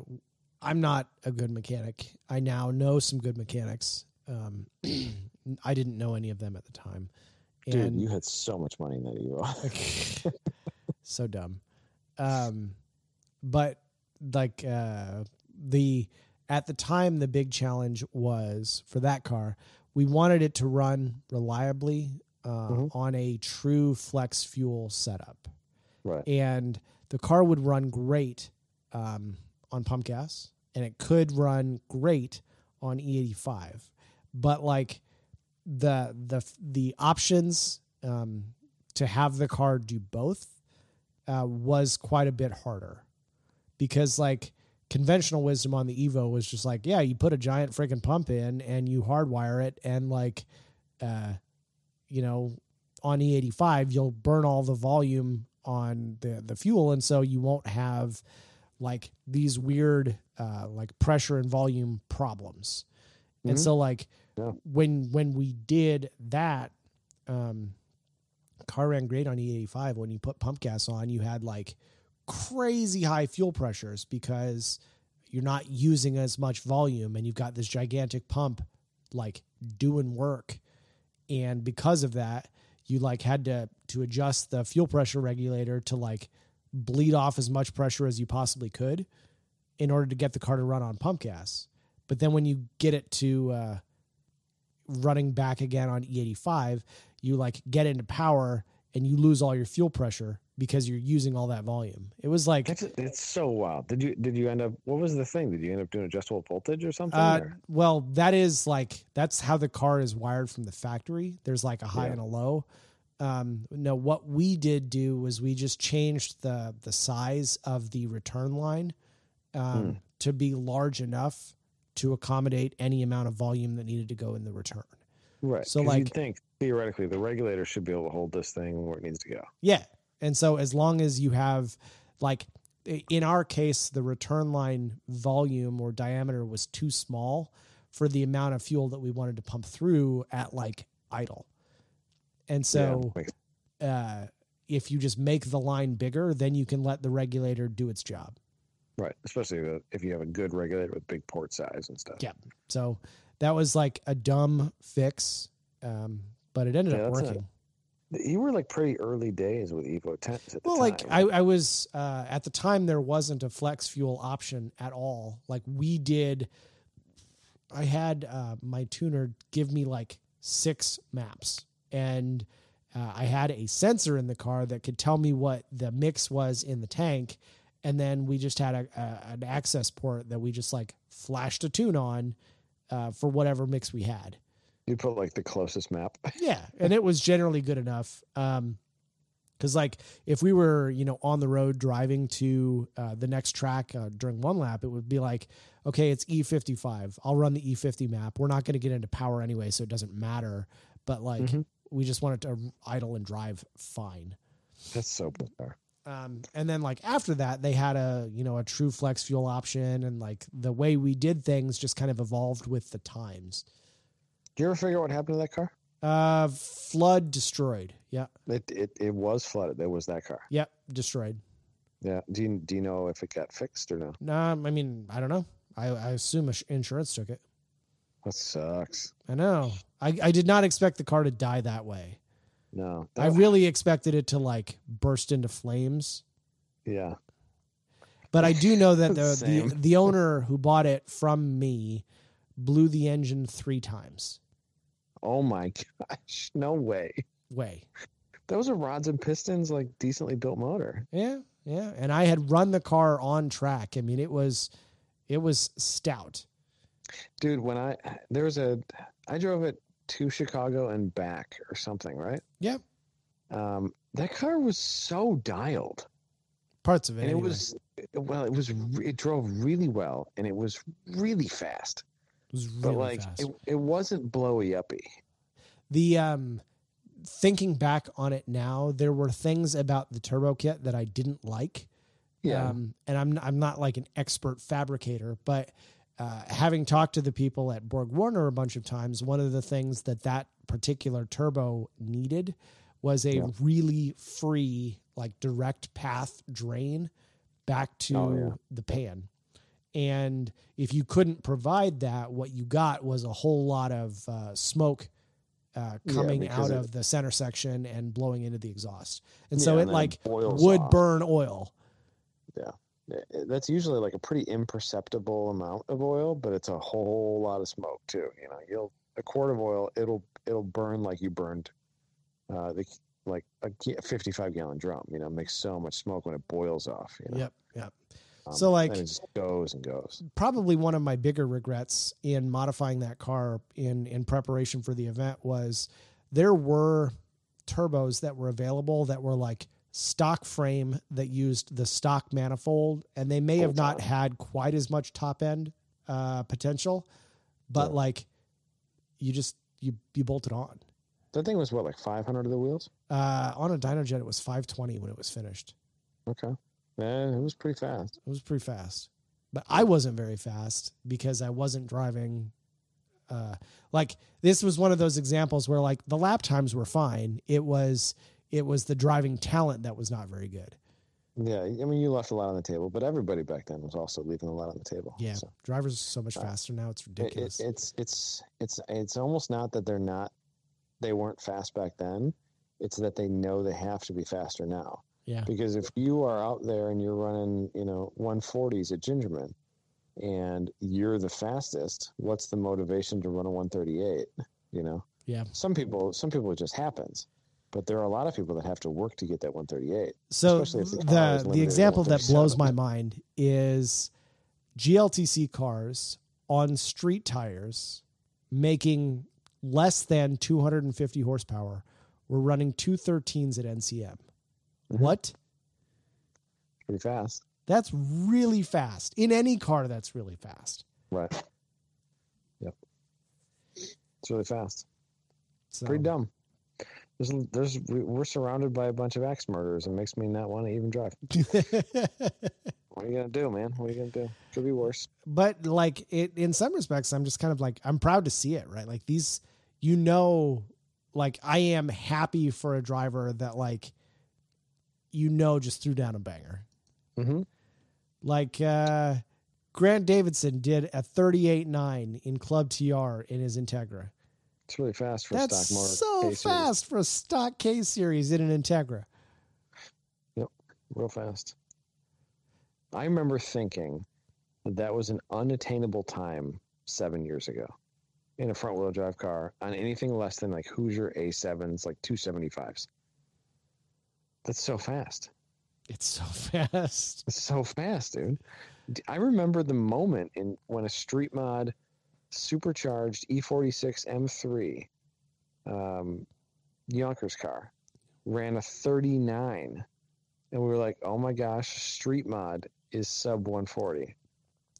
I'm not a good mechanic. I now know some good mechanics. Um, I didn't know any of them at the time. Dude, And you had so much money in that Evo. so dumb. Um, but like uh, the at the time, the big challenge was for that car. We wanted it to run reliably uh, Mhm. on a true flex fuel setup, right. and the car would run great um, on pump gas, and it could run great on E85. But like the the the options um, to have the car do both uh, was quite a bit harder because like conventional wisdom on the Evo was just like, yeah, you put a giant freaking pump in and you hardwire it, and like, uh, you know, on E85 you'll burn all the volume on the the fuel, and so you won't have like these weird uh, like pressure and volume problems. And Mhm. so like Yeah. when when we did that, um, car ran great on E85. When you put pump gas on, you had like crazy high fuel pressures because you're not using as much volume and you've got this gigantic pump like doing work. And because of that, you like had to to adjust the fuel pressure regulator to like bleed off as much pressure as you possibly could in order to get the car to run on pump gas. But then when you get it to uh, running back again on E85, you like get into power and you lose all your fuel pressure because you're using all that volume. It was like That's it's so wild. Did you did you end up? What was the thing? Did you end up doing adjustable voltage or something? Uh, or- well, that is like that's how the car is wired from the factory. There's like a high Yeah. and a low. Um, no, what we did do was we just changed the the size of the return line um, Hmm. to be large enough to accommodate any amount of volume that needed to go in the return. right. So like- you'd think theoretically the regulator should be able to hold this thing where it needs to go. Yeah. And so as long as you have like in our case the return line volume or diameter was too small for the amount of fuel that we wanted to pump through at like idle. And so yeah, uh if you just make the line bigger, then you can let the regulator do its job. Right, especially if you have a good regulator with big port size and stuff. Yeah. So that was like a dumb fix. Um, but it ended Yeah, up that's a- working. You were like pretty early days with Evo 10s at the Well, time. like I, I was uh, at the time, there wasn't a flex fuel option at all. Like we did, I had uh, my tuner give me like six maps, and uh, I had a sensor in the car that could tell me what the mix was in the tank, and then we just had a, a an access port that we just like flashed a tune on uh, for whatever mix we had. You put like the closest map. Yeah, and it was generally good enough. Um, because like if we were you know on the road driving to uh, the next track uh, during one lap, it would be like, okay, it's E55. I'll run the E50 map. We're not going to get into power anyway, so it doesn't matter. But like Mhm. we just wanted to idle and drive fine. That's so bizarre. Um, and then like after that, they had a you know a true flex fuel option, and like the way we did things just kind of evolved with the times. Do you ever figure out what happened to that car? Uh, flood destroyed. Yeah, It it, it was flooded. There was that car. yep, destroyed. Yeah. Do you do you know if it got fixed or no? Um, I mean, I don't know. I, I assume insurance took it. That sucks. I know. I, I did not expect the car to die that way. No. I really expected it to like burst into flames. yeah. But I do know that the, the the owner who bought it from me blew the engine three times. Oh my gosh. No way. Way. That was a rods and pistons like decently built motor. Yeah, yeah. And I had run the car on track. I mean, it was it was stout. Dude, when I there was a I drove it to Chicago and back or something, right? Yep. Um that car was so dialed. Parts of it. and it was well it was it drove really well and it was really fast It was really but like fast. it, it wasn't blowy uppy the um thinking back on it now, there were things about the turbo kit that I didn't like. yeah Um, and I'm I'm not like an expert fabricator, but uh, having talked to the people at Borg Warner a bunch of times, one of the things that that particular turbo needed was a Yeah. really free, like direct path drain back to Oh, yeah. the pan. And if you couldn't provide that, what you got was a whole lot of uh, smoke uh, coming because out it- of the center section and blowing into the exhaust. And Yeah, so it then like would off. burn oil. It- that's usually like a pretty imperceptible amount of oil but it's a whole lot of smoke too you know you'll a quart of oil it'll it'll burn like you burned uh the like a 55 gallon drum you know makes so much smoke when it boils off you know Yep, yep. Um, So, like- it just goes and goes Probably one of my bigger regrets in modifying that car in in preparation for the event was there were turbos that were available that were like stock frame that used the stock manifold and they may have not had quite as much top end uh potential but Yeah. like you just you you bolt it on that thing was what like 500 of the wheels uh on a dynojet it was 520 when it was finished okay yeah it was pretty fast It was pretty fast. But I wasn't very fast because I wasn't driving uh like this was one of those examples where like the lap times were fine. It was it was the driving talent that was not very good. Yeah, I mean, you left a lot on the table, but everybody back then was also leaving a lot on the table. Yeah. so Drivers are so much faster now. It's it, ridiculous. it, it's it's it's it's almost not that they're not they weren't fast back then. It's that they know they have to be faster now. Yeah. Because if you are out there and you're running, you know, 140s at Gingerman, and you're the fastest, what's the motivation to run a 138? You know. Yeah. Some people, some people it just happens, but there are a lot of people that have to work to get that 138. so especially if the the the example that blows my mind is GLTC cars on street tires making less than 250 horsepower were running 213s at NCM. Mhm. What? Pretty fast, That's really fast. In any car, that's really fast. right? Yep. It's really fast. So, Pretty dumb. There's, there's, we- we're surrounded by a bunch of axe murderers. It makes me not want to even drive. What are you gonna do, man? What are you gonna do? Could be worse. but like it in some respects, I'm just kind of like I'm proud to see it, right? Like these you know like I am happy for a driver that like you know just threw down a banger. Mm-hmm. Like uh Grant Davidson did a 38.9 in Club TR in his Integra. It's really fast for That's a stock motor. so K-series. fast for a stock K series in an Integra. Yep, real fast. I remember thinking that that was an unattainable time seven years ago in a front wheel drive car on anything less than like Hoosier A7s, like 275s. That's so fast. It's so fast. It's so fast, dude. I remember the moment in when a street mod supercharged E E46 M3 um, Yonkers car ran a 39, and we were like, "Oh my gosh, street mod is sub 140."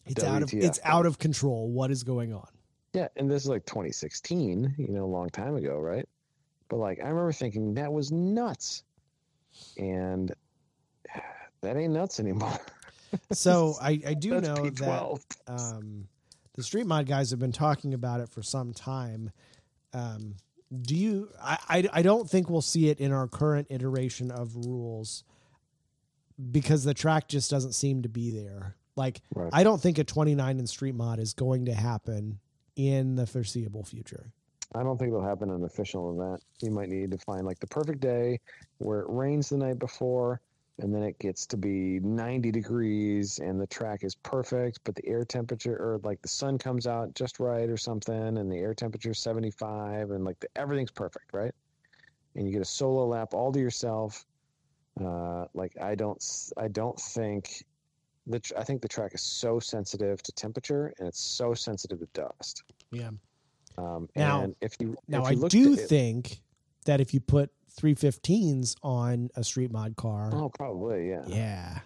It's out of it's out of control. What is going on? Yeah, and this is like 2016, you know, a long time ago, right? But like, I remember thinking that was nuts, and that ain't nuts anymore. So I, I do That's know that P12. um, the street mod guys have been talking about it for some time. Um, do you? I, I I don't think we'll see it in our current iteration of rules because the track just doesn't seem to be there. Like Right. I don't think a 29 in street mod is going to happen in the foreseeable future. I don't think it'll happen in an official event. You might need to find like the perfect day where it rains the night before and then it gets to be 90 degrees and the track is perfect, but the air temperature or like the sun comes out just right or something and the air temperature is 75 and like the, everything's perfect, right? And you get a solo lap all to yourself. Uh, like I don't, i don't think the, tr- I think the track is so sensitive to temperature and it's so sensitive to dust. Yeah. Um, Now- and if you Now if I you looked do it- think that if you put 315s on a street mod car, oh probably yeah. yeah,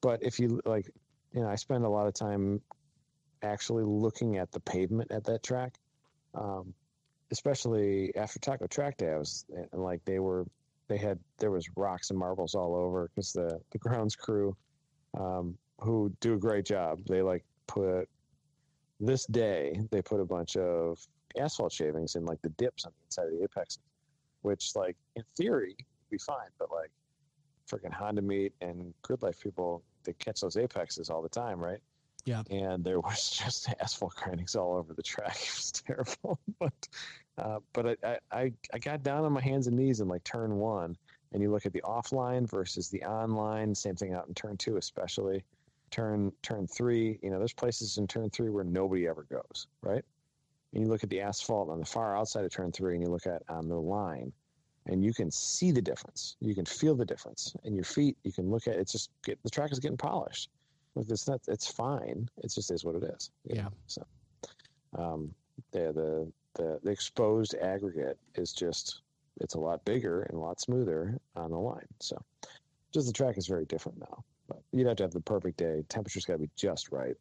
But if you like, you know, I spend a lot of time actually looking at the pavement at that track, um, especially after Taco Track Day. I was and like they were, they had there was rocks and marbles all over because the the grounds crew, um, who do a great job. They like put this day they put a bunch of asphalt shavings in like the dips on the inside of the apexes, which like in theory would be fine, but like freaking Honda Meet and Grid Life people they catch those apexes all the time, right? Yeah. And there was just asphalt grindings all over the track. It was terrible, but uh, but I, I I I got down on my hands and knees in like turn one, and you look at the offline versus the online. Same thing out in turn two, especially turn turn three. You know, there's places in turn three where nobody ever goes, right? And you look at the asphalt on the far outside of turn three, and you look at on the line, and you can see the difference. You can feel the difference in your feet. You can look at it's just get, the track is getting polished. It's not. It's fine. It just is what it is. Yeah. know? So, um, the the the the exposed aggregate is just it's a lot bigger and a lot smoother on the line. So, just the track is very different now. But you'd have to have the perfect day. Temperature's got to be just right.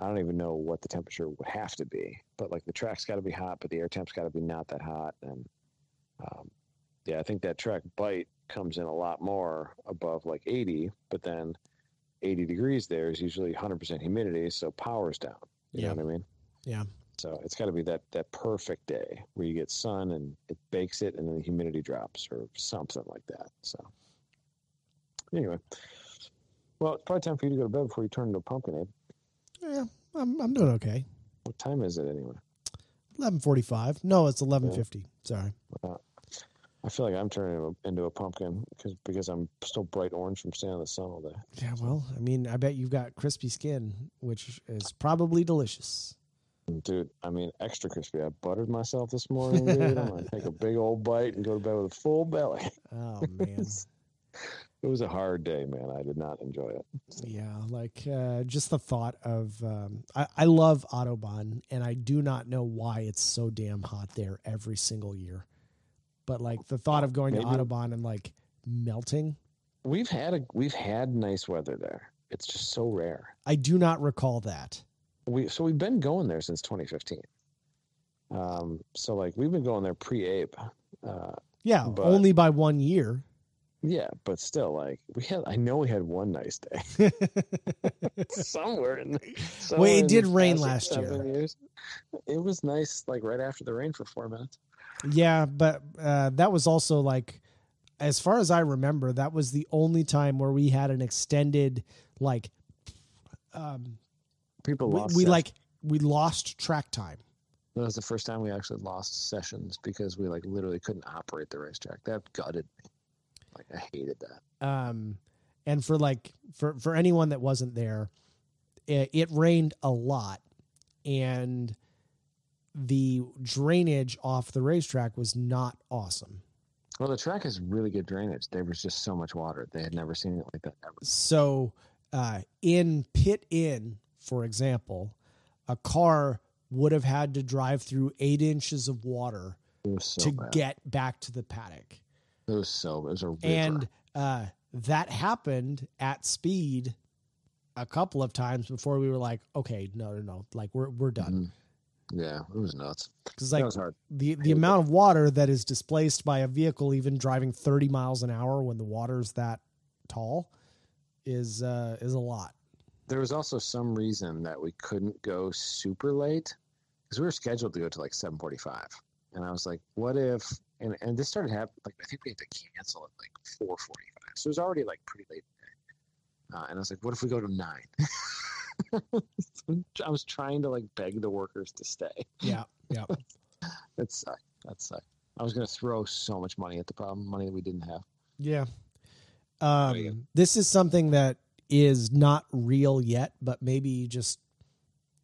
I don't even know what the temperature would have to be, but like the track's got to be hot, but the air temp's got to be not that hot. And um, yeah, I think that track bite comes in a lot more above like 80, but then 80 degrees there is usually 100% humidity, so power's down. You Yeah. know what I mean? Yeah. So it's got to be that that perfect day where you get sun and it bakes it, and then the humidity drops or something like that. So anyway, well, it's probably time for you to go to bed before you turn into a pumpkin. Yeah, I'm I'm doing okay. What time is it anyway? 11:45. No, it's 11:50. Sorry. I feel like I'm turning into a, into a pumpkin because because I'm still bright orange from standing in the sun all day. Yeah, well, I mean, I bet you've got crispy skin, which is probably delicious. Dude, I mean, extra crispy. I buttered myself this morning, dude. I'm gonna take a big old bite and go to bed with a full belly. Oh man. It was a hard day, man. I did not enjoy it. Yeah, like uh, just the thought of um, I, I love Autobahn, and I do not know why it's so damn hot there every single year. But like the thought of going to Maybe- Autobahn and like melting, We've had a we've had nice weather there. It's just so rare. I do not recall that. We so we've been going there since 2015. Um, so like we've been going there pre-ape. Uh, Yeah, But- only by one year. Yeah, but still, like we had. I know we had one nice day somewhere in. The, somewhere in did rain last year. Years. It was nice, like right after the rain for four minutes. yeah, but uh, that was also like, as far as I remember, that was the only time where we had an extended like, um, People we, lost. we sessions. like we lost track time. That was the first time we actually lost sessions because we like literally couldn't operate the racetrack. That gutted me. Like I hated that. um and for like for for anyone that wasn't there it, it rained a lot and the drainage off the racetrack was not awesome Well, the track has really good drainage. There was just so much water. They had never seen it like that ever. So, uh, in pit in, for example, a car would have had to drive through eight inches of water so to bad. get back to the paddock. It was so. It was a river. And uh, that happened at speed a couple of times before we were like, okay, no, no, no, like we're we're done. Mhm. Yeah, it was nuts. Because like was hard. the the amount of water that is displaced by a vehicle even driving 30 miles an hour when the water's that tall is uh is a lot. There was also some reason that we couldn't go super late because we were scheduled to go to like seven forty-five, and I was like, "What if?" And and this started happening. Like I think we had to cancel at like four forty-five, so it was already like pretty late. Uh, and I was like, "What if we go to 9? I was trying to like beg the workers to stay. Yeah. Yeah. That sucked. That sucked. I was going to throw so much money at the problem, money that we didn't have. Yeah. Oh, yeah. Um, this is something that is not real yet, but maybe just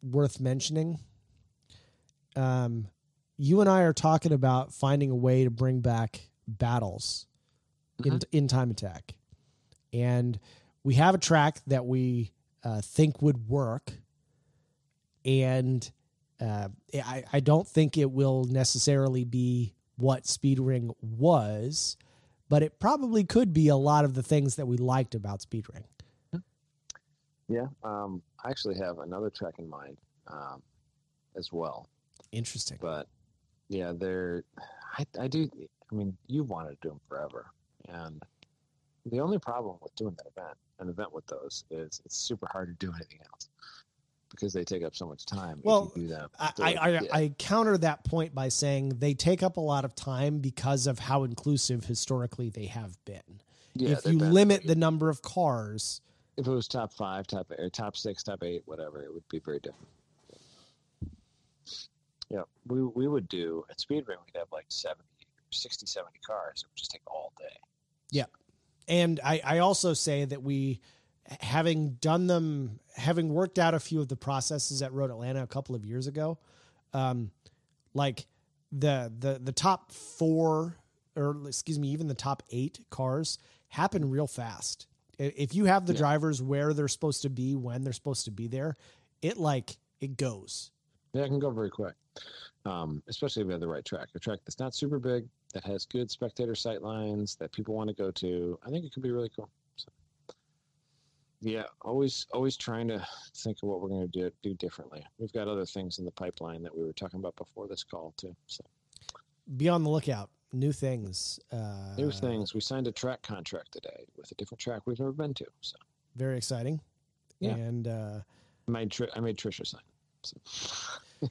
worth mentioning. Um, you and I are talking about finding a way to bring back battles in, in time attack. And we have a track that we uh, think would work. And uh, I, I don't think it will necessarily be what Speed Ring was, but it probably could be a lot of the things that we liked about Speed Ring. Yeah. Um, I actually have another track in mind um, as well. Interesting. but yeah, they're. I, I do. I mean, you wanted to do them forever, and the only problem with doing that event, an event with those, is it's super hard to do anything else because they take up so much time. Well, if you do them. I, I, I, yeah. I counter that point by saying they take up a lot of time because of how inclusive historically they have been. Yeah, if you been- limit the number of cars, if it was top five, top or top six, top eight, whatever, it would be very different. Yeah, we we would do at Speedway. We'd have like 70, 60, 70 cars. It would just take all day. Yeah, and I, I also say that we having done them having worked out a few of the processes at road atlanta a couple of years ago um like the the the top four or excuse me even the top eight cars happen real fast if you have the Yeah. drivers where they're supposed to be when they're supposed to be there it like it goes Yeah, it can go very quick, um, especially if you have the right track. A track that's not super big, that has good spectator sight lines that people want to go to. I think it could be really cool. So, yeah, always always trying to think of what we're going to do do differently. We've got other things in the pipeline that we were talking about before this call too. So be on the lookout new things uh new things. We signed a track contract today with a different track we've never been to. So very exciting Yeah. and uh I made Tri- I made Trisha sign. So.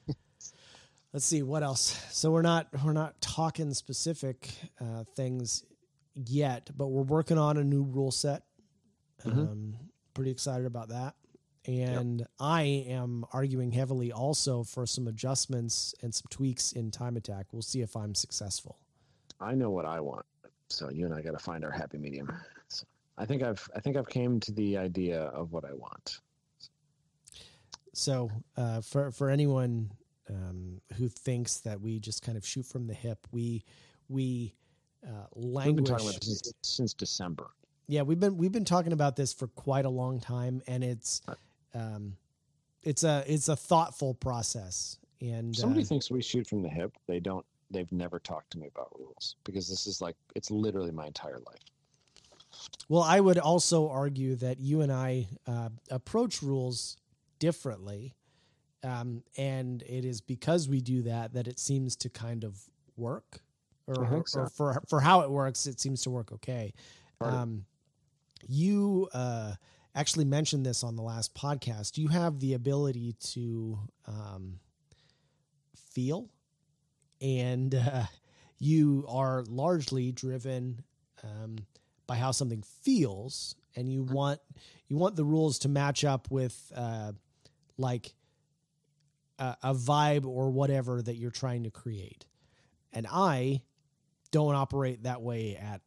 let's see what else so we're not we're not talking specific uh, things yet but we're working on a new rule set Mhm. um, pretty excited about that and i am arguing heavily also for some adjustments and some tweaks in time attack we'll see if i'm successful I know what I want. So you and I got to find our happy medium. So I think I've I think I've came to the idea of what I want. so uh, for for anyone um, who thinks that we just kind of shoot from the hip we we uh, We've been languish talking about this since, since December. yeah we've been we've been talking about this for quite a long time and it's um it's a it's a thoughtful process and somebody uh, thinks we shoot from the hip. They don't. They've never talked to me about rules because this is like it's literally my entire life. well i would also argue that you and i uh, approach rules differently um and it is because we do that that it seems to kind of work or, so. or for for how it works it seems to work okay. Um you uh actually mentioned this on the last podcast. You have the ability to um feel and uh, you are largely driven um, by how something feels and you want you want the rules to match up with uh, like a, a vibe or whatever that you're trying to create and i don't operate that way at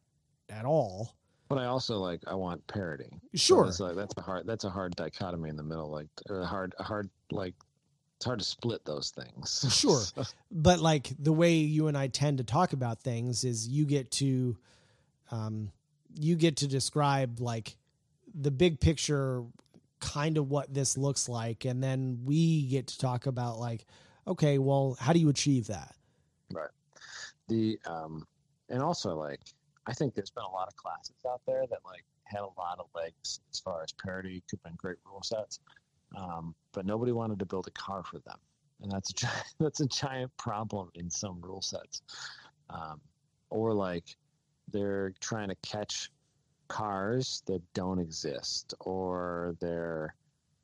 at all But I also like I want parity. So sure that's like that's a hard that's a hard dichotomy in the middle, like or a hard a hard like it's hard to split those things. Sure. but like the way you and I tend to talk about things is you get to um you get to describe like the big picture kind of what this looks like and then we get to talk about like okay, well, how do you achieve that? Right. The um and also like I think there's been a lot of classes out there that like had a lot of legs as far as parity, could have been great rule sets. Um, but nobody wanted to build a car for them. And that's a giant, that's a giant problem in some rule sets. Um, or like they're trying to catch cars that don't exist or they're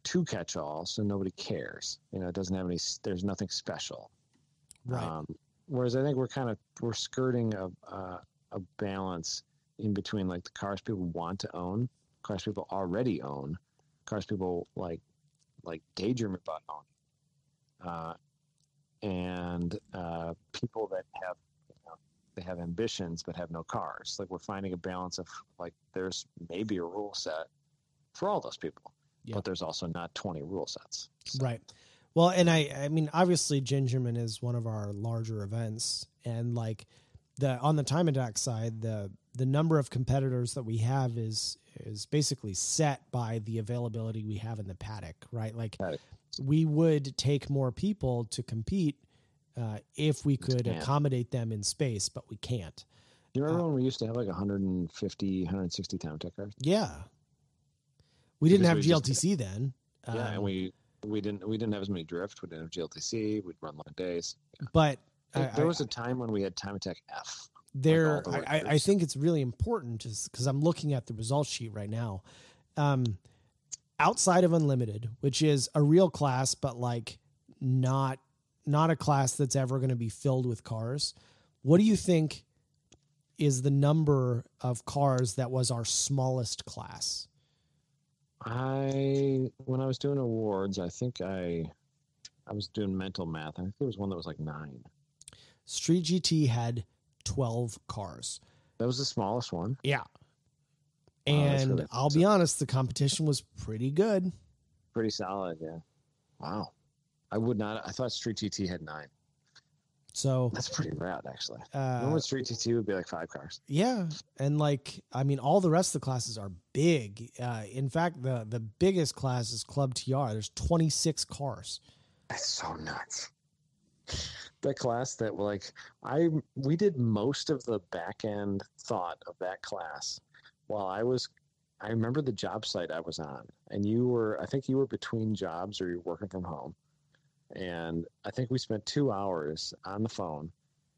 too catch all so nobody cares. You know it doesn't have any there's nothing special. Right. um, whereas I think we're kind of we're skirting a, a a balance in between like the cars people want to own, cars people already own, cars people like like daydream about owning, uh, and uh, people that have they have ambitions but have no cars. Like we're finding a balance of like there's maybe a rule set for all those people, Yeah. but there's also not 20 rule sets. So- Right. Well, and I, I mean, obviously, Gingerman is one of our larger events, and like the on the time attack side, the the number of competitors that we have is is basically set by the availability we have in the paddock, right? Like we would take more people to compete uh, if we could can't. accommodate them in space, but we can't. Do you remember Uh, when we used to have like 150, 160 time attack cars? Yeah, we didn't have Because we just- GLTC then. yeah, Um, and we we didn't we didn't have as many drift. We didn't have GLTC. We'd run long days. but There, I- there was a time when we had time attack F. there all the I, I- I think it's really important just because i'm looking at the result sheet right now um outside of unlimited which is a real class but like not not a class that's ever going to be filled with cars what do you think is the number of cars that was our smallest class I when I was doing awards, I think I I was doing mental math. I think there was one that was like nine. street gt had 12 cars That was the smallest one. yeah Wow, and really i'll be honest the competition was pretty good Pretty solid, yeah. Wow. I would not. I thought Street GT had nine. so That's pretty rad, actually. uh, Normal Street GT would be like five cars. Yeah, and like I mean, all the rest of the classes are big. Uh, in fact, the the biggest class is Club TR. There's 26 cars. That's so nuts. The class that like I we did most of the back end thought of that class while I was I remember the job site I was on and you were I think you were between jobs or you were working from home. And I think we spent two hours on the phone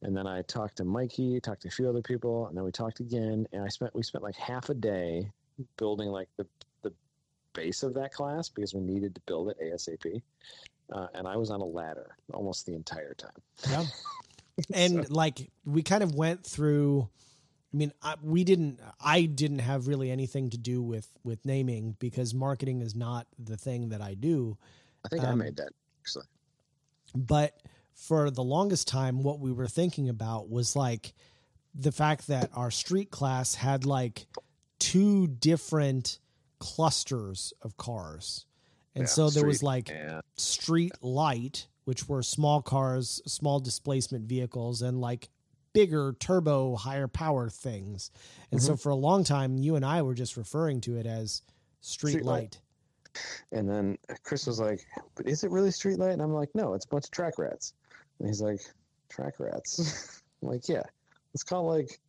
and then I talked to Mikey, talked to a few other people, and then we talked again and I spent we spent like half a day building like the the base of that class because we needed to build it ASAP uh, and I was on a ladder almost the entire time. Yeah, and like we kind of went through. I mean, I, we didn't. I didn't have really anything to do with with naming because marketing is not the thing that I do. I think I Um, made that actually. But for the longest time what we were thinking about was like the fact that our street class had like two different clusters of cars. And Yeah, so there was like street light which were small cars small displacement vehicles and like bigger turbo higher power things. And so mm-hmm. for a long time you and i were just referring to it as street, Street light. light and then Chris was like, "But is it really street light?" And I'm like, "No, it's a bunch of track rats." And he's like, "Track rats?" I'm like, "Yeah, it's called like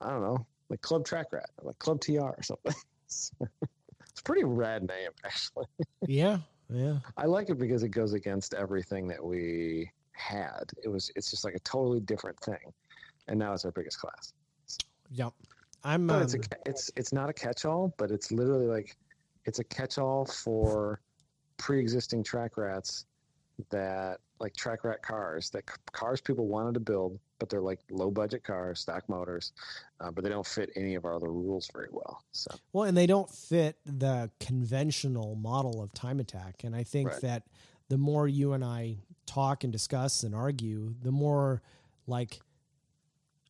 I don't know, like Club Track Rat, or like Club TR or something." it's a pretty rad name, actually. yeah yeah I like it because it goes against everything that we had. It was it's just like a totally different thing, and now it's our biggest class. yep i'm But it's a um, it's it's not a catch-all, but it's literally like it's a catch-all for pre-existing track rats that like track rat cars that c- cars people wanted to build, but they're like low-budget cars, stock motors, uh, but they don't fit any of our other rules very well. So Well, and they don't fit the conventional model of time attack. And I think Right. that the more you and I talk and discuss and argue, the more like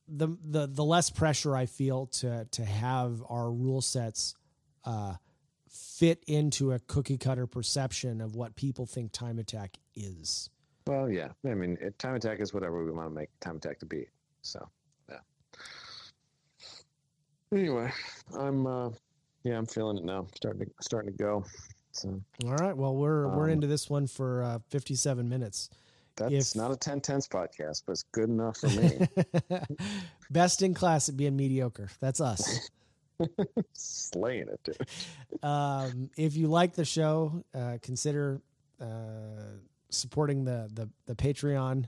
the the the less pressure I feel to to have our rule sets uh fit into a cookie cutter perception of what people think time attack is. Well, yeah. I mean, it, time attack is whatever we want to make time attack to be. So, yeah. Anyway, I'm uh yeah, I'm feeling it now. Starting to starting to go. So All right. Well, we're we're Um, into this one for uh, 57 minutes. that's If- not a 10 tenths podcast, but it's good enough for me. Best in class at being mediocre. That's us. Slaying it, dude. um, if you like the show, uh, consider uh, supporting the the, the Patreon.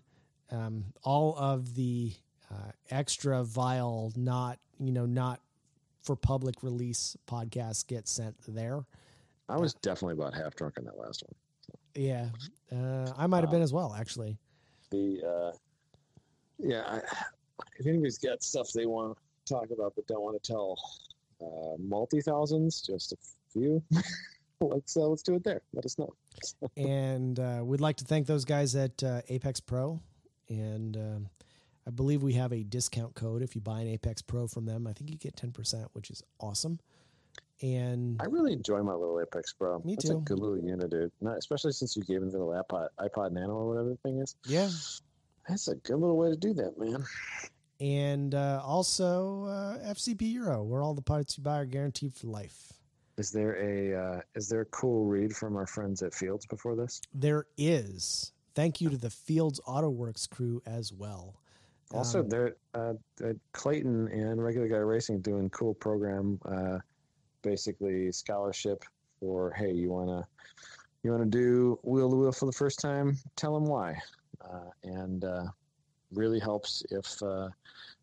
Um, all of the uh, extra vile, not you know, not for public release podcasts get sent there. I was definitely about half drunk on that last one. Yeah, uh, I might have been as well, actually. The uh yeah, I, if anybody's got stuff they want to talk about but don't want to tell uh multi thousands, just a few, let's uh, let's do it there. Let us know. and uh, we'd like to thank those guys at uh, Apex Pro. And um, I believe we have a discount code if you buy an Apex Pro from them. I think you get ten percent, which is awesome. And I really enjoy my little Apex Pro. Me That's too. a good little unit, dude. Not, especially since you gave me the little iPod, iPod Nano or whatever the thing is. yeah, That's a good little way to do that, man. And uh, also uh, FCP Euro, where all the parts you buy are guaranteed for life. Is there a uh, is there a cool read from our friends at Fields before this? There is. Thank you to the Fields Auto Works crew as well. Also, Um, they're uh, uh, Clayton and Regular Guy Racing doing cool program, uh, basically scholarship for hey, you wanna you wanna do wheel to wheel for the first time? Tell them why, uh, and uh, really helps if uh,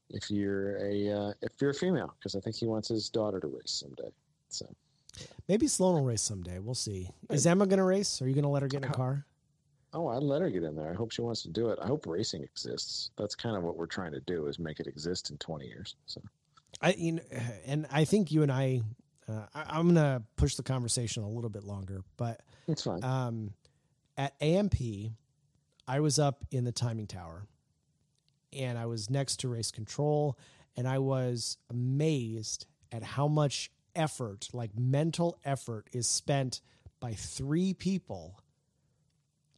if you're a uh, if you're a female because I think he wants his daughter to race someday. So Maybe Sloan will race someday. We'll see. Is Emma going to race? Are you going to let her get in a car? oh, I'd let her get in there. I hope she wants to do it. I hope racing exists. That's kind of what we're trying to do is make it exist in 20 years. So I you know, and I think you and I, uh, I I'm gonna push the conversation a little bit longer, but it's fine. um, at AMP, I was up in the timing tower, and I was next to race control, and I was amazed at how much effort, like mental effort, is spent by three people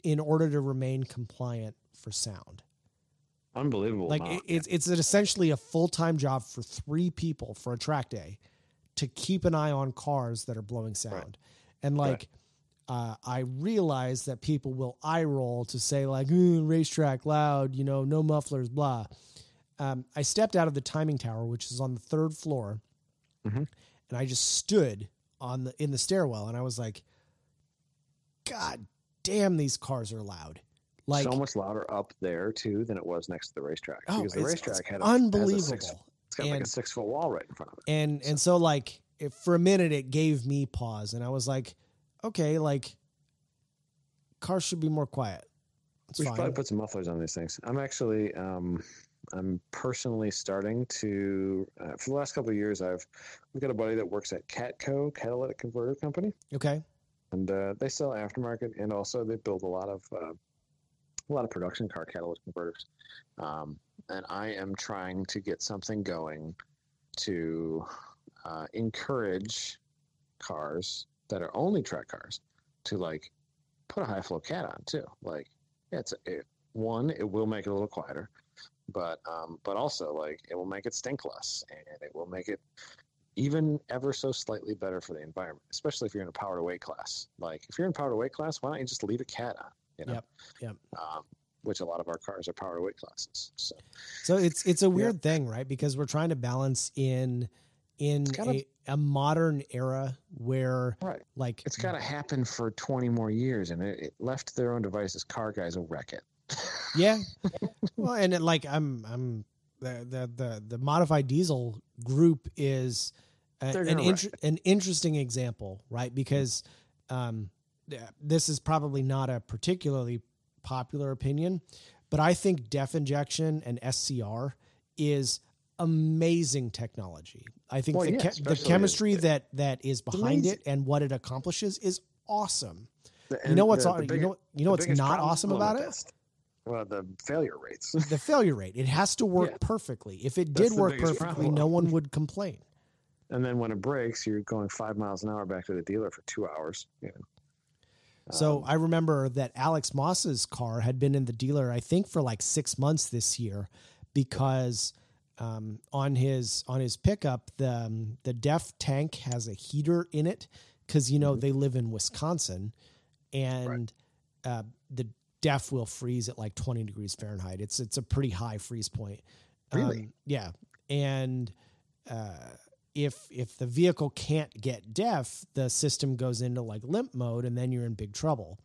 in order to remain compliant for sound. Unbelievable. like it, it's it's essentially a full-time job for three people for a track day to keep an eye on cars that are blowing sound and like uh, i realize that people will eye roll to say like "Ooh, racetrack loud you know no mufflers blah um, i stepped out of the timing tower which is on the third floor Mhm. and i just stood on the in the stairwell and i was like god damn these cars are loud like so much louder up there too than it was next to the racetrack Oh, because the it's- racetrack it's had a, unbelievable six, it's got like a six foot wall right in front of it. and and so like if for a minute it gave me pause and i was like okay like cars should be more quiet it's we should fine probably put some mufflers on these things. I'm actually, um, I'm personally starting to. Uh, for the last couple of years, I've we've got a buddy that works at Catco Catalytic Converter Company, okay and uh, they sell aftermarket, and also they build a lot of uh, a lot of production car catalytic converters. Um, and I am trying to get something going to uh, encourage cars that are only track cars to like put a high flow cat on too. Like it's it, one, it will make it a little quieter, but um, but also like it will make it stink less, and it will make it even ever so slightly better for the environment, especially if you're in a power to weight class. Like if you're in power to weight class, why don't you just leave a cat on? You know, Yep, yep. Um, which a lot of our cars are power to weight classes. So so it's it's a weird thing right because we're trying to balance in in a, a modern era where right, like it's got to happen for 20 more years, and it, it left to their own devices, car guys will wreck it. Yeah. well, and it, like I'm, I'm the the the, the modified diesel group is a, an inter- an interesting example, right? Because um, this is probably not a particularly popular opinion, but I think def injection and SCR is amazing technology. I think Well, the, yeah, the chemistry that that is behind it and what it accomplishes is awesome. The- You know what's the- the you know you know what's not awesome about it? best- Well, the failure rates. the failure rate. It has to work Yeah. perfectly. If it That's did work perfectly, problem. no one would complain. and then when it breaks, you're going five miles an hour back to the dealer for two hours. You know. So Um, I remember that Alex Moss's car had been in the dealer, I think, for like six months this year, because um, on his on his pickup, the um, the DEF tank has a heater in it because you know Mhm. they live in Wisconsin, and uh, the DEF will freeze at like twenty degrees Fahrenheit. It's it's a pretty high freeze point. Really? Um, yeah, and uh, if if the vehicle can't get DEF, the system goes into like limp mode, and then you're in big trouble.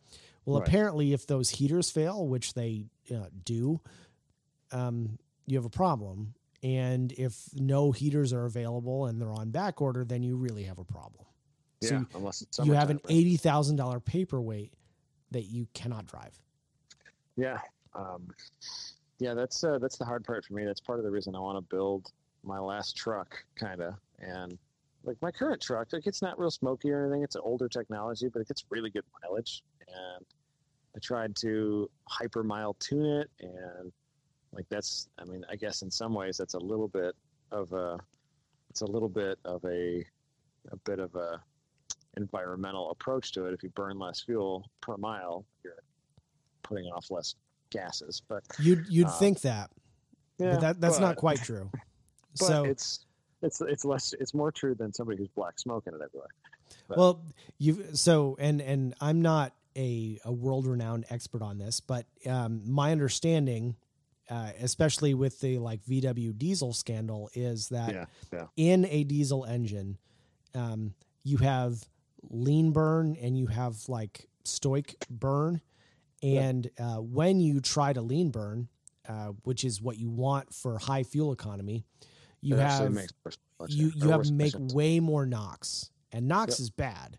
Well, Right. apparently, if those heaters fail, which they uh, do, um, you have a problem. And if no heaters are available and they're on back order, then you really have a problem. yeah, so unless it's you have an eighty thousand dollar paperweight that you cannot drive. Yeah, um, yeah. That's uh, that's the hard part for me. That's part of the reason I want to build my last truck, kind of. And like my current truck, like it's not real smoky or anything. It's an older technology, but it gets really good mileage. And I tried to hyper mile tune it, and like that's. I mean, I guess in some ways that's a little bit of a. It's a little bit of a, a bit of a environmental approach to it. If you burn less fuel per mile, you're putting off less gases. But You'd you'd Uh, think that, yeah, but that that's not quite true. But so it's it's it's less it's more true than somebody who's black smoking it everywhere. but- well, you so and and I'm not a a world renowned expert on this, but um, my understanding. Uh, especially with the like VW diesel scandal, is that Yeah, yeah. in a diesel engine, um, you have lean burn and you have like stoich burn. And uh, when you try to lean burn, uh, which is what you want for high fuel economy, you It have you you have to make emissions. way more NOx, and NOx Yep. is bad.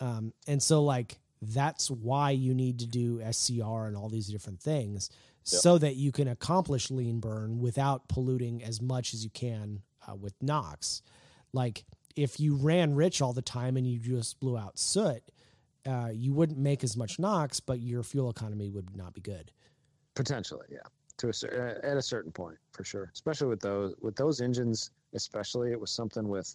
Um, and so like that's why you need to do SCR and all these different things. So that you can accomplish lean burn without polluting as much as you can uh, with NOx. Like if you ran rich all the time and you just blew out soot, uh, you wouldn't make as much NOx, but your fuel economy would not be good. potentially, yeah, to a uh, at a certain point for sure. Especially with those with those engines, especially it was something with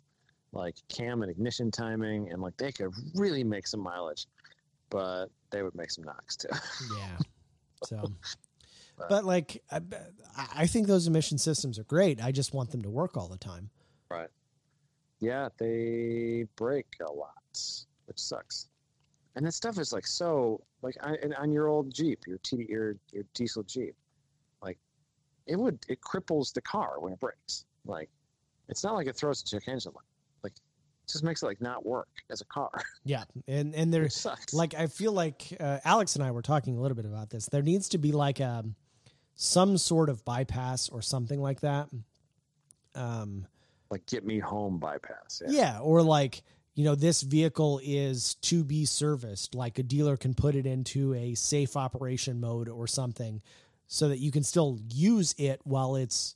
like cam and ignition timing, and like they could really make some mileage, but they would make some NOx too. Yeah. So, But- but like, I, I think those emission systems are great. I just want them to work all the time. Right. Yeah, they break a lot, which sucks. And that stuff is like so like on, and on your old Jeep, your T your your diesel Jeep, like it would it cripples the car when it breaks. Like it's not like it throws the check engine light. Like it just makes it like not work as a car. Yeah, and and It there's like I feel like uh, Alex and I were talking a little bit about this. There needs to be like a some sort of bypass or something like that. Um, like get me home bypass. Yeah. yeah, or like you know this vehicle is to be serviced. Like a dealer can put it into a safe operation mode or something, so that you can still use it while it's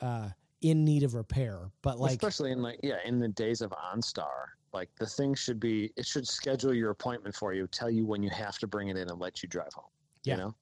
uh, in need of repair. But like especially in like yeah in the days of OnStar, like the thing should be it should schedule your appointment for you, tell you when you have to bring it in, and let you drive home. Yeah. You know,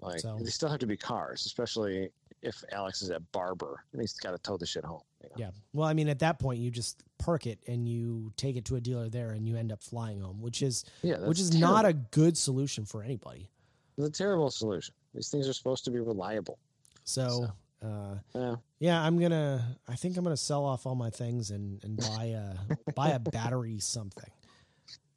like So- they still have to be cars, especially if Alex is at Barber and he's got to tow the shit home. you know? Yeah. Well, I mean, at that point, you just park it and you take it to a dealer there, and you end up flying home, which is yeah, which is not a good solution for anybody. It's a terrible solution. These things are supposed to be reliable. So, uh, Yeah, yeah, I'm gonna. I think I'm gonna sell off all my things and and buy a buy a battery something.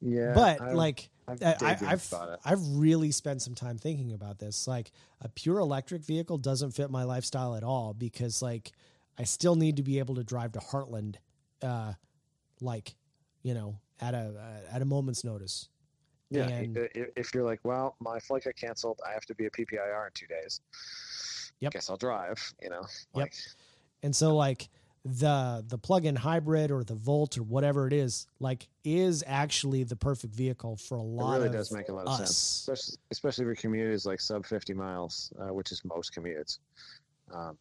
yeah. but I've- like. I've I, daydreamed I've about it. I've really spent some time thinking about this. Like a pure electric vehicle doesn't fit my lifestyle at all because like I still need to be able to drive to Heartland, uh, like you know at a uh, at a moment's notice. Yeah, and- if you're like, well, my flight got canceled, I have to be a PPIR in two days. Yep. Guess I'll drive. You know. Yep. And so like the the plug-in hybrid or the Volt or whatever it is, like is actually the perfect vehicle for a It lot really of does make a lot of us. sense, especially, especially for commutes like sub 50 miles, uh, which is most commutes. Um,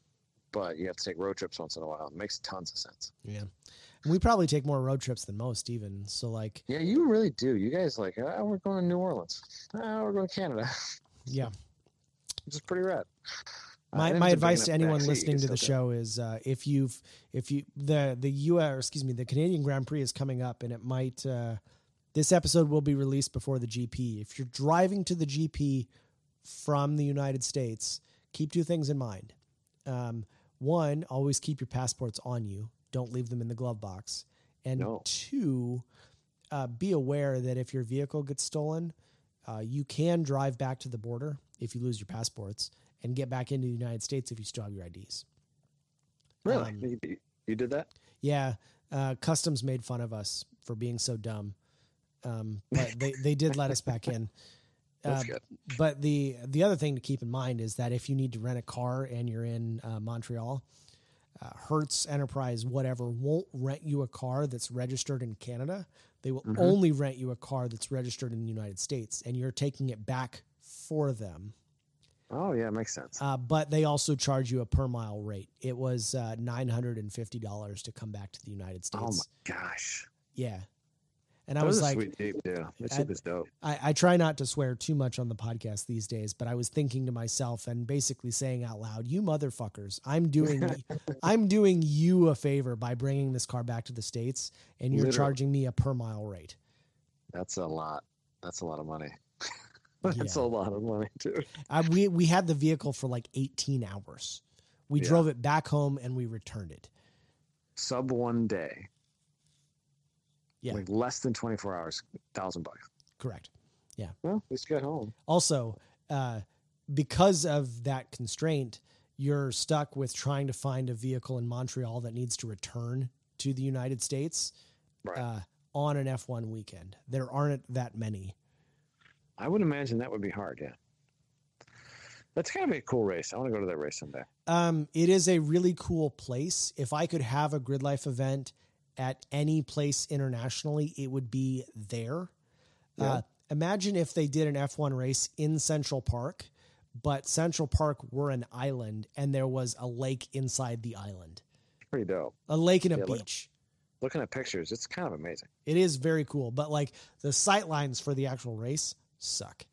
but you have to take road trips once in a while. It makes tons of sense. Yeah. We probably take more road trips than most even. So like Yeah, you really do. You guys like, oh, we're going to New Orleans. Oh, we're going to Canada, yeah. which is pretty rad. My, my big advice to anyone listening to the show is uh, if you've if you the the US or excuse me the Canadian Grand Prix is coming up and it might uh, this episode will be released before the GP. If you're driving to the GP from the United States, keep two things in mind. Um, one, always keep your passports on you. Don't leave them in the glove box. And No. two, uh, be aware that if your vehicle gets stolen, uh, you can drive back to the border if you lose your passports and get back into the United States if you still have your IDs. Really? Um, you, you- did that? Yeah, uh, customs made fun of us for being so dumb, um, but they, they did let us back in. Uh, but the the other thing to keep in mind is that if you need to rent a car and you're in uh, Montreal, uh, Hertz Enterprise whatever won't rent you a car that's registered in Canada. They will Mhm. only rent you a car that's registered in the United States, and you're taking it back for them. Oh yeah, makes sense. Uh, but they also charge you a per mile rate. It was uh, nine hundred and fifty dollars to come back to the United States. oh my gosh. Yeah. And I was was like, sweet Jeep, too. That I- is dope. I, I try not to swear too much on the podcast these days, but I was thinking to myself and basically saying out loud, "You motherfuckers! I'm doing, I'm doing you a favor by bringing this car back to the states, and you're Literally. charging me a per mile rate." That's a lot. That's a lot of money. That's Yeah. a lot of money, too. I, we we had the vehicle for like 18 hours. We Yeah. drove it back home and we returned it. Sub one day. Yeah. Like less than 24 hours, thousand bucks. Correct. Yeah. Well, at least you got home. Also, uh, because of that constraint, you're stuck with trying to find a vehicle in Montreal that needs to return to the United States Right. uh, on an F1 weekend. There aren't that many. I would imagine that would be hard, yeah. That's gotta be a cool race. I want to go to that race someday. Um, it is a really cool place. If I could have a grid life event at any place internationally, it would be there. Yeah. Uh, imagine if they did an F1 race in Central Park, but Central Park were an island and there was a lake inside the island, Pretty dope. a lake and a Yeah, look- beach. Looking at pictures, it's kind of amazing. It is very cool, but like the sight lines for the actual race suck.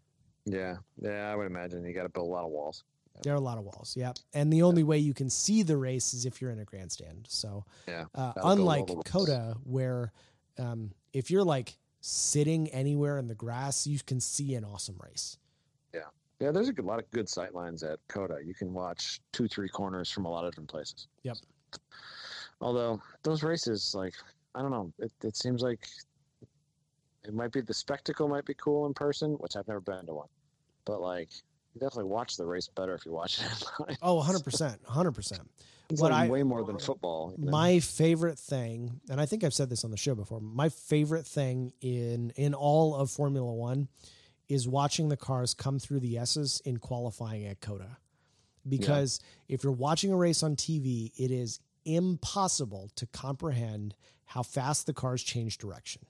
Yeah. Yeah, I would imagine you got to build a lot of walls. There are a lot of walls, yep. And the only way you can see the race is if you're in a grandstand. So, Yeah, uh, gotta build all unlike. COTA, where um, if you're like sitting anywhere in the grass, you can see an awesome race. Yeah, yeah, there's a good, lot of good sight lines at COTA. You can watch two, three corners from a lot of different places. Yep. Although those races, like, I don't know, it, it seems like it might be the spectacle might be cool in person, which I've never been to one. But like, you definitely watch the race better if you watch it online. Oh, 100%. 100%. It's what like I- way more than football. you know? My favorite thing, and I think I've said this on the show before, my favorite thing in in all of Formula 1 is watching the cars come through the S's in qualifying at COTA. Because if you're watching a race on TV, it is impossible to comprehend how fast the cars change direction.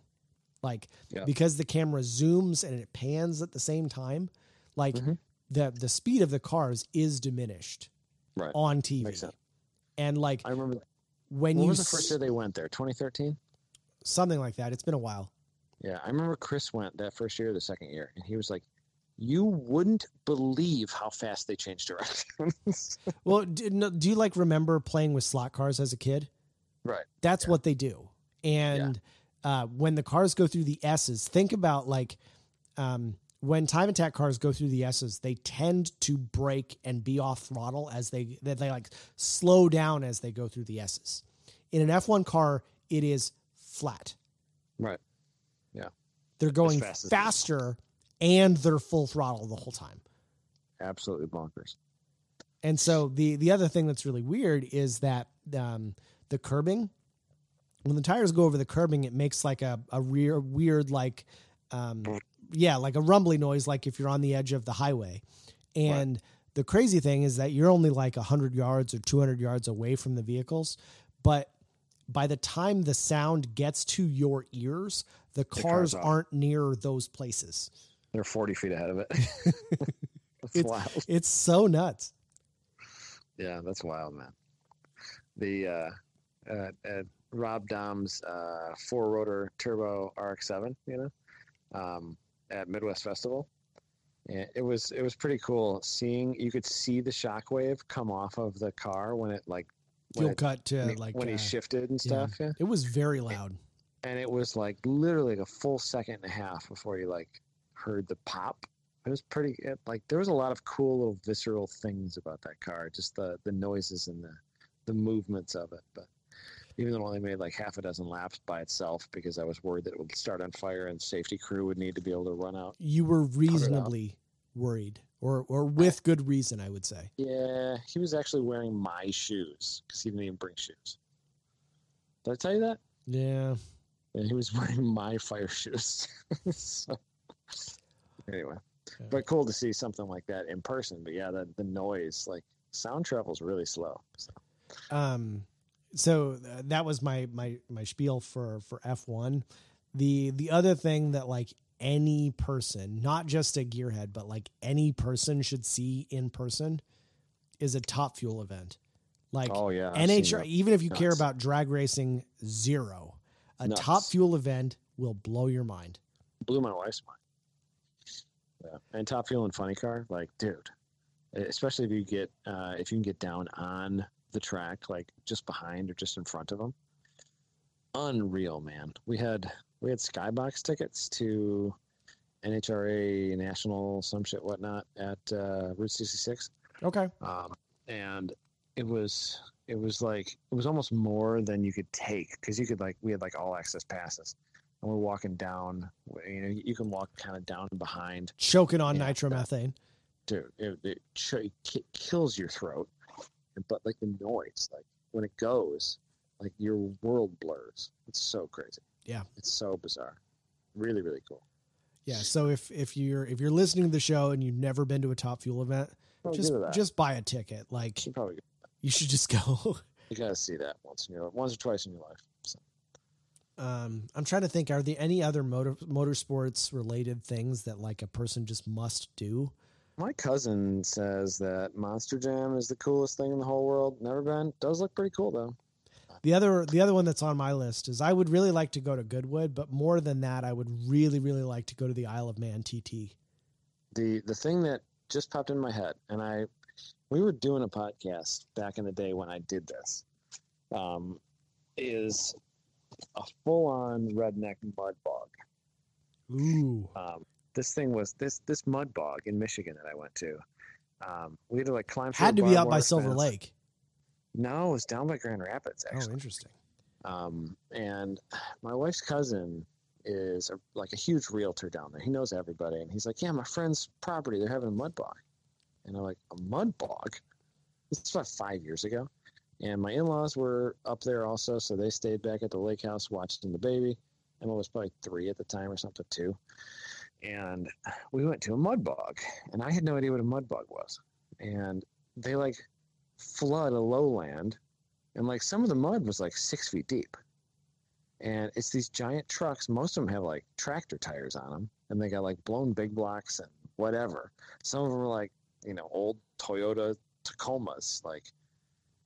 Like Yeah. because the camera zooms and it pans at the same time, like Mhm. the the speed of the cars is diminished Right. on TV. And like I remember. when you was the first year they went there? 2013. something like that. It's been a while. Yeah, I remember Chris went that first year, or the second year, and he was like, "You wouldn't believe how fast they changed directions." Well, do, no, do you like remember playing with slot cars as a kid? right. That's Yeah. what they do. And uh, when the cars go through the S's, think about like um, when time attack cars go through the S's, they tend to brake and be off throttle as they they, they like slow down as they go through the S's. In an F1 car, it is flat. Right. Yeah. They're going fast as- faster and they're full throttle the whole time. Absolutely bonkers. And so the the other thing that's really weird is that um, the curbing, when the tires go over the curbing, it makes like a a rear weird like, um, yeah, like a rumbly noise, like if you're on the edge of the highway. And the crazy thing is that you're only like hundred yards or two hundred yards away from the vehicles, but by the time the sound gets to your ears, the cars cars are. aren't near those places. They're 40 feet ahead of it. It's- wild. It's so nuts. Yeah, that's wild, man. The uh, uh, uh, Rob Dahm's uh, four rotor turbo RX-7, you know, um, at Midwest Festival. And it was it was pretty cool seeing you could see the shockwave come off of the car when it like when, it, cut to when, like when he uh, shifted and yeah. stuff. Yeah. It was very loud. and it was like literally a full second and a half before you like heard the pop. It was pretty it, like there was a lot of cool little visceral things about that car, just the the noises and the the movements of it. But even though it only made like half a dozen laps by itself because I was worried that it would start on fire and safety crew would need to be able to run out. You were reasonably worried, or or with good reason, I would say. Yeah, he was actually wearing my shoes because he didn't even bring shoes. Did I tell you that? Yeah. and he was wearing my fire shoes. so, anyway, Yeah. but cool to see something like that in person. But yeah, the the noise, like sound travels really slow. So, Um, so uh, that was my my my spiel for for F one. The the other thing that like any person, not just a gearhead, but like any person should see in person, is a Top Fuel event. Like oh yeah, I've NHR, even if you care about drag racing, zero. A Nuts. Top Fuel event will blow your mind. blew my wife's mind. Yeah, and Top Fuel and Funny Car, like dude, especially if you get uh, if you can get down on the track, like just behind or just in front of them. Unreal, man. We had we had skybox tickets to NHRA National some shit whatnot at uh, Route 66, Okay. um, and it was it was like it was almost more than you could take because you could like we had like all access passes and we're walking down you know you can walk kind of down behind Choking on nitromethane. dude it, it, ch- it kills your throat but like the noise like when it goes like your world blurs it's so crazy Yeah. it's so bizarre really really cool Yeah. So if if you're if you're listening to the show and you've never been to a Top Fuel event, Oh, just give it that. just buy a ticket. Like you should you should just go. you gotta see that once in your once or twice in your life so. um, I'm trying to think. Are there any other motor motorsports related things that like a person just must do? My cousin says that Monster Jam is the coolest thing in the whole world. Never been. Does look pretty cool though. The other the other one that's on my list is I would really like to go to Goodwood, but more than that, I would really really like to go to the Isle of Man TT. The the thing that just popped in my head, and I we were doing a podcast back in the day when I did this, um, is a full on redneck mud bog. Ooh, Um, this thing was this this mud bog in Michigan that I went to. Um, we had to like climb. had to be out by Silver fence. Lake. No, it was down by Grand Rapids actually. Oh, interesting. Um, and my wife's cousin is a, like a huge realtor down there. He knows everybody, and he's like, "Yeah, my friend's property. They're having a mud bog." And I'm like, "A mud bog?" This is about five years ago. And my in-laws were up there also, so they stayed back at the lake house watching the baby. Emma was probably three at the time or something too. And we went to a mud bog, and I had no idea what a mud bog was. And they like flood a lowland and like some of the mud was like six feet deep. And it's these giant trucks. Most of them have like tractor tires on them and they got like blown big blocks and whatever. Some of them are like you know old toyota tacomas like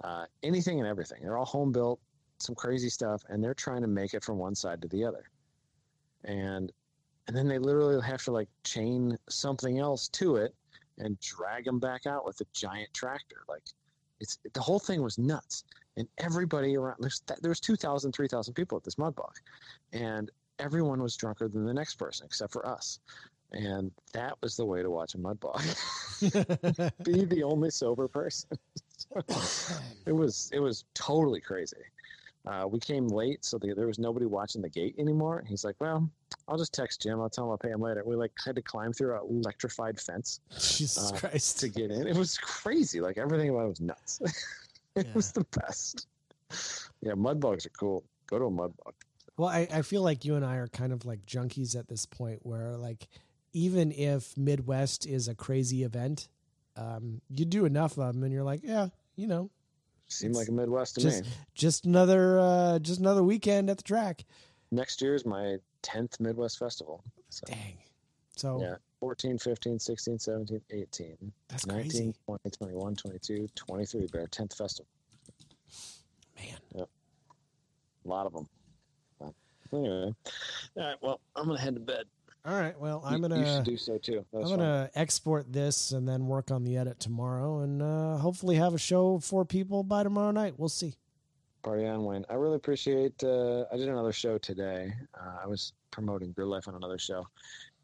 uh, anything and everything. They're all home built some crazy stuff and they're trying to make it from one side to the other. And and then they literally have to like chain something else to it and drag them back out with a giant tractor. Like it's the whole thing was nuts. And everybody around there's there was 2000 3000 people at this mud bog and everyone was drunker than the next person except for us. And that was the way to watch a mud bog be the only sober person. It was it was totally crazy uh, we came late so the, there was nobody watching the gate anymore. He's like well i'll just text jim. I'll tell him i'll pay him later. We like had to climb through an electrified fence Jesus Uh, Christ. to get in. It was crazy. Like everything about it was nuts. It Yeah. was the best. Yeah mud bugs are cool. Go to a mud bug. Well, I, I feel like you and I are kind of like junkies at this point where like even if Midwest is a crazy event, um, you do enough of them and you're like, yeah, you know, seemed like a midwest to just me. just another uh, just another weekend at the track. next year is my 10th midwest festival so. Dang. So yeah 14 15 16 17 18 that's 19 crazy, 20 21 22 23 bear 10th festival. Man. a lot of them but anyway all right well i'm gonna head to bed All right. Well, I'm gonna You should do so too. That's I'm gonna export this and then work on the edit tomorrow, and uh, hopefully have a show for people by tomorrow night. We'll see. Party on, Wayne. I really appreciate. Uh, I did another show today. Uh, I was promoting Beer Life on another show,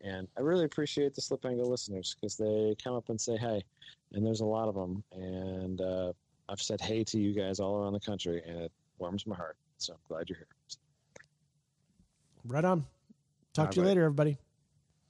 and I really appreciate the Slip Angle listeners because they come up and say hey, and there's a lot of them, and uh, I've said hey to you guys all around the country, and it warms my heart. So I'm glad you're here. Right on. Talk All to you right. later, everybody.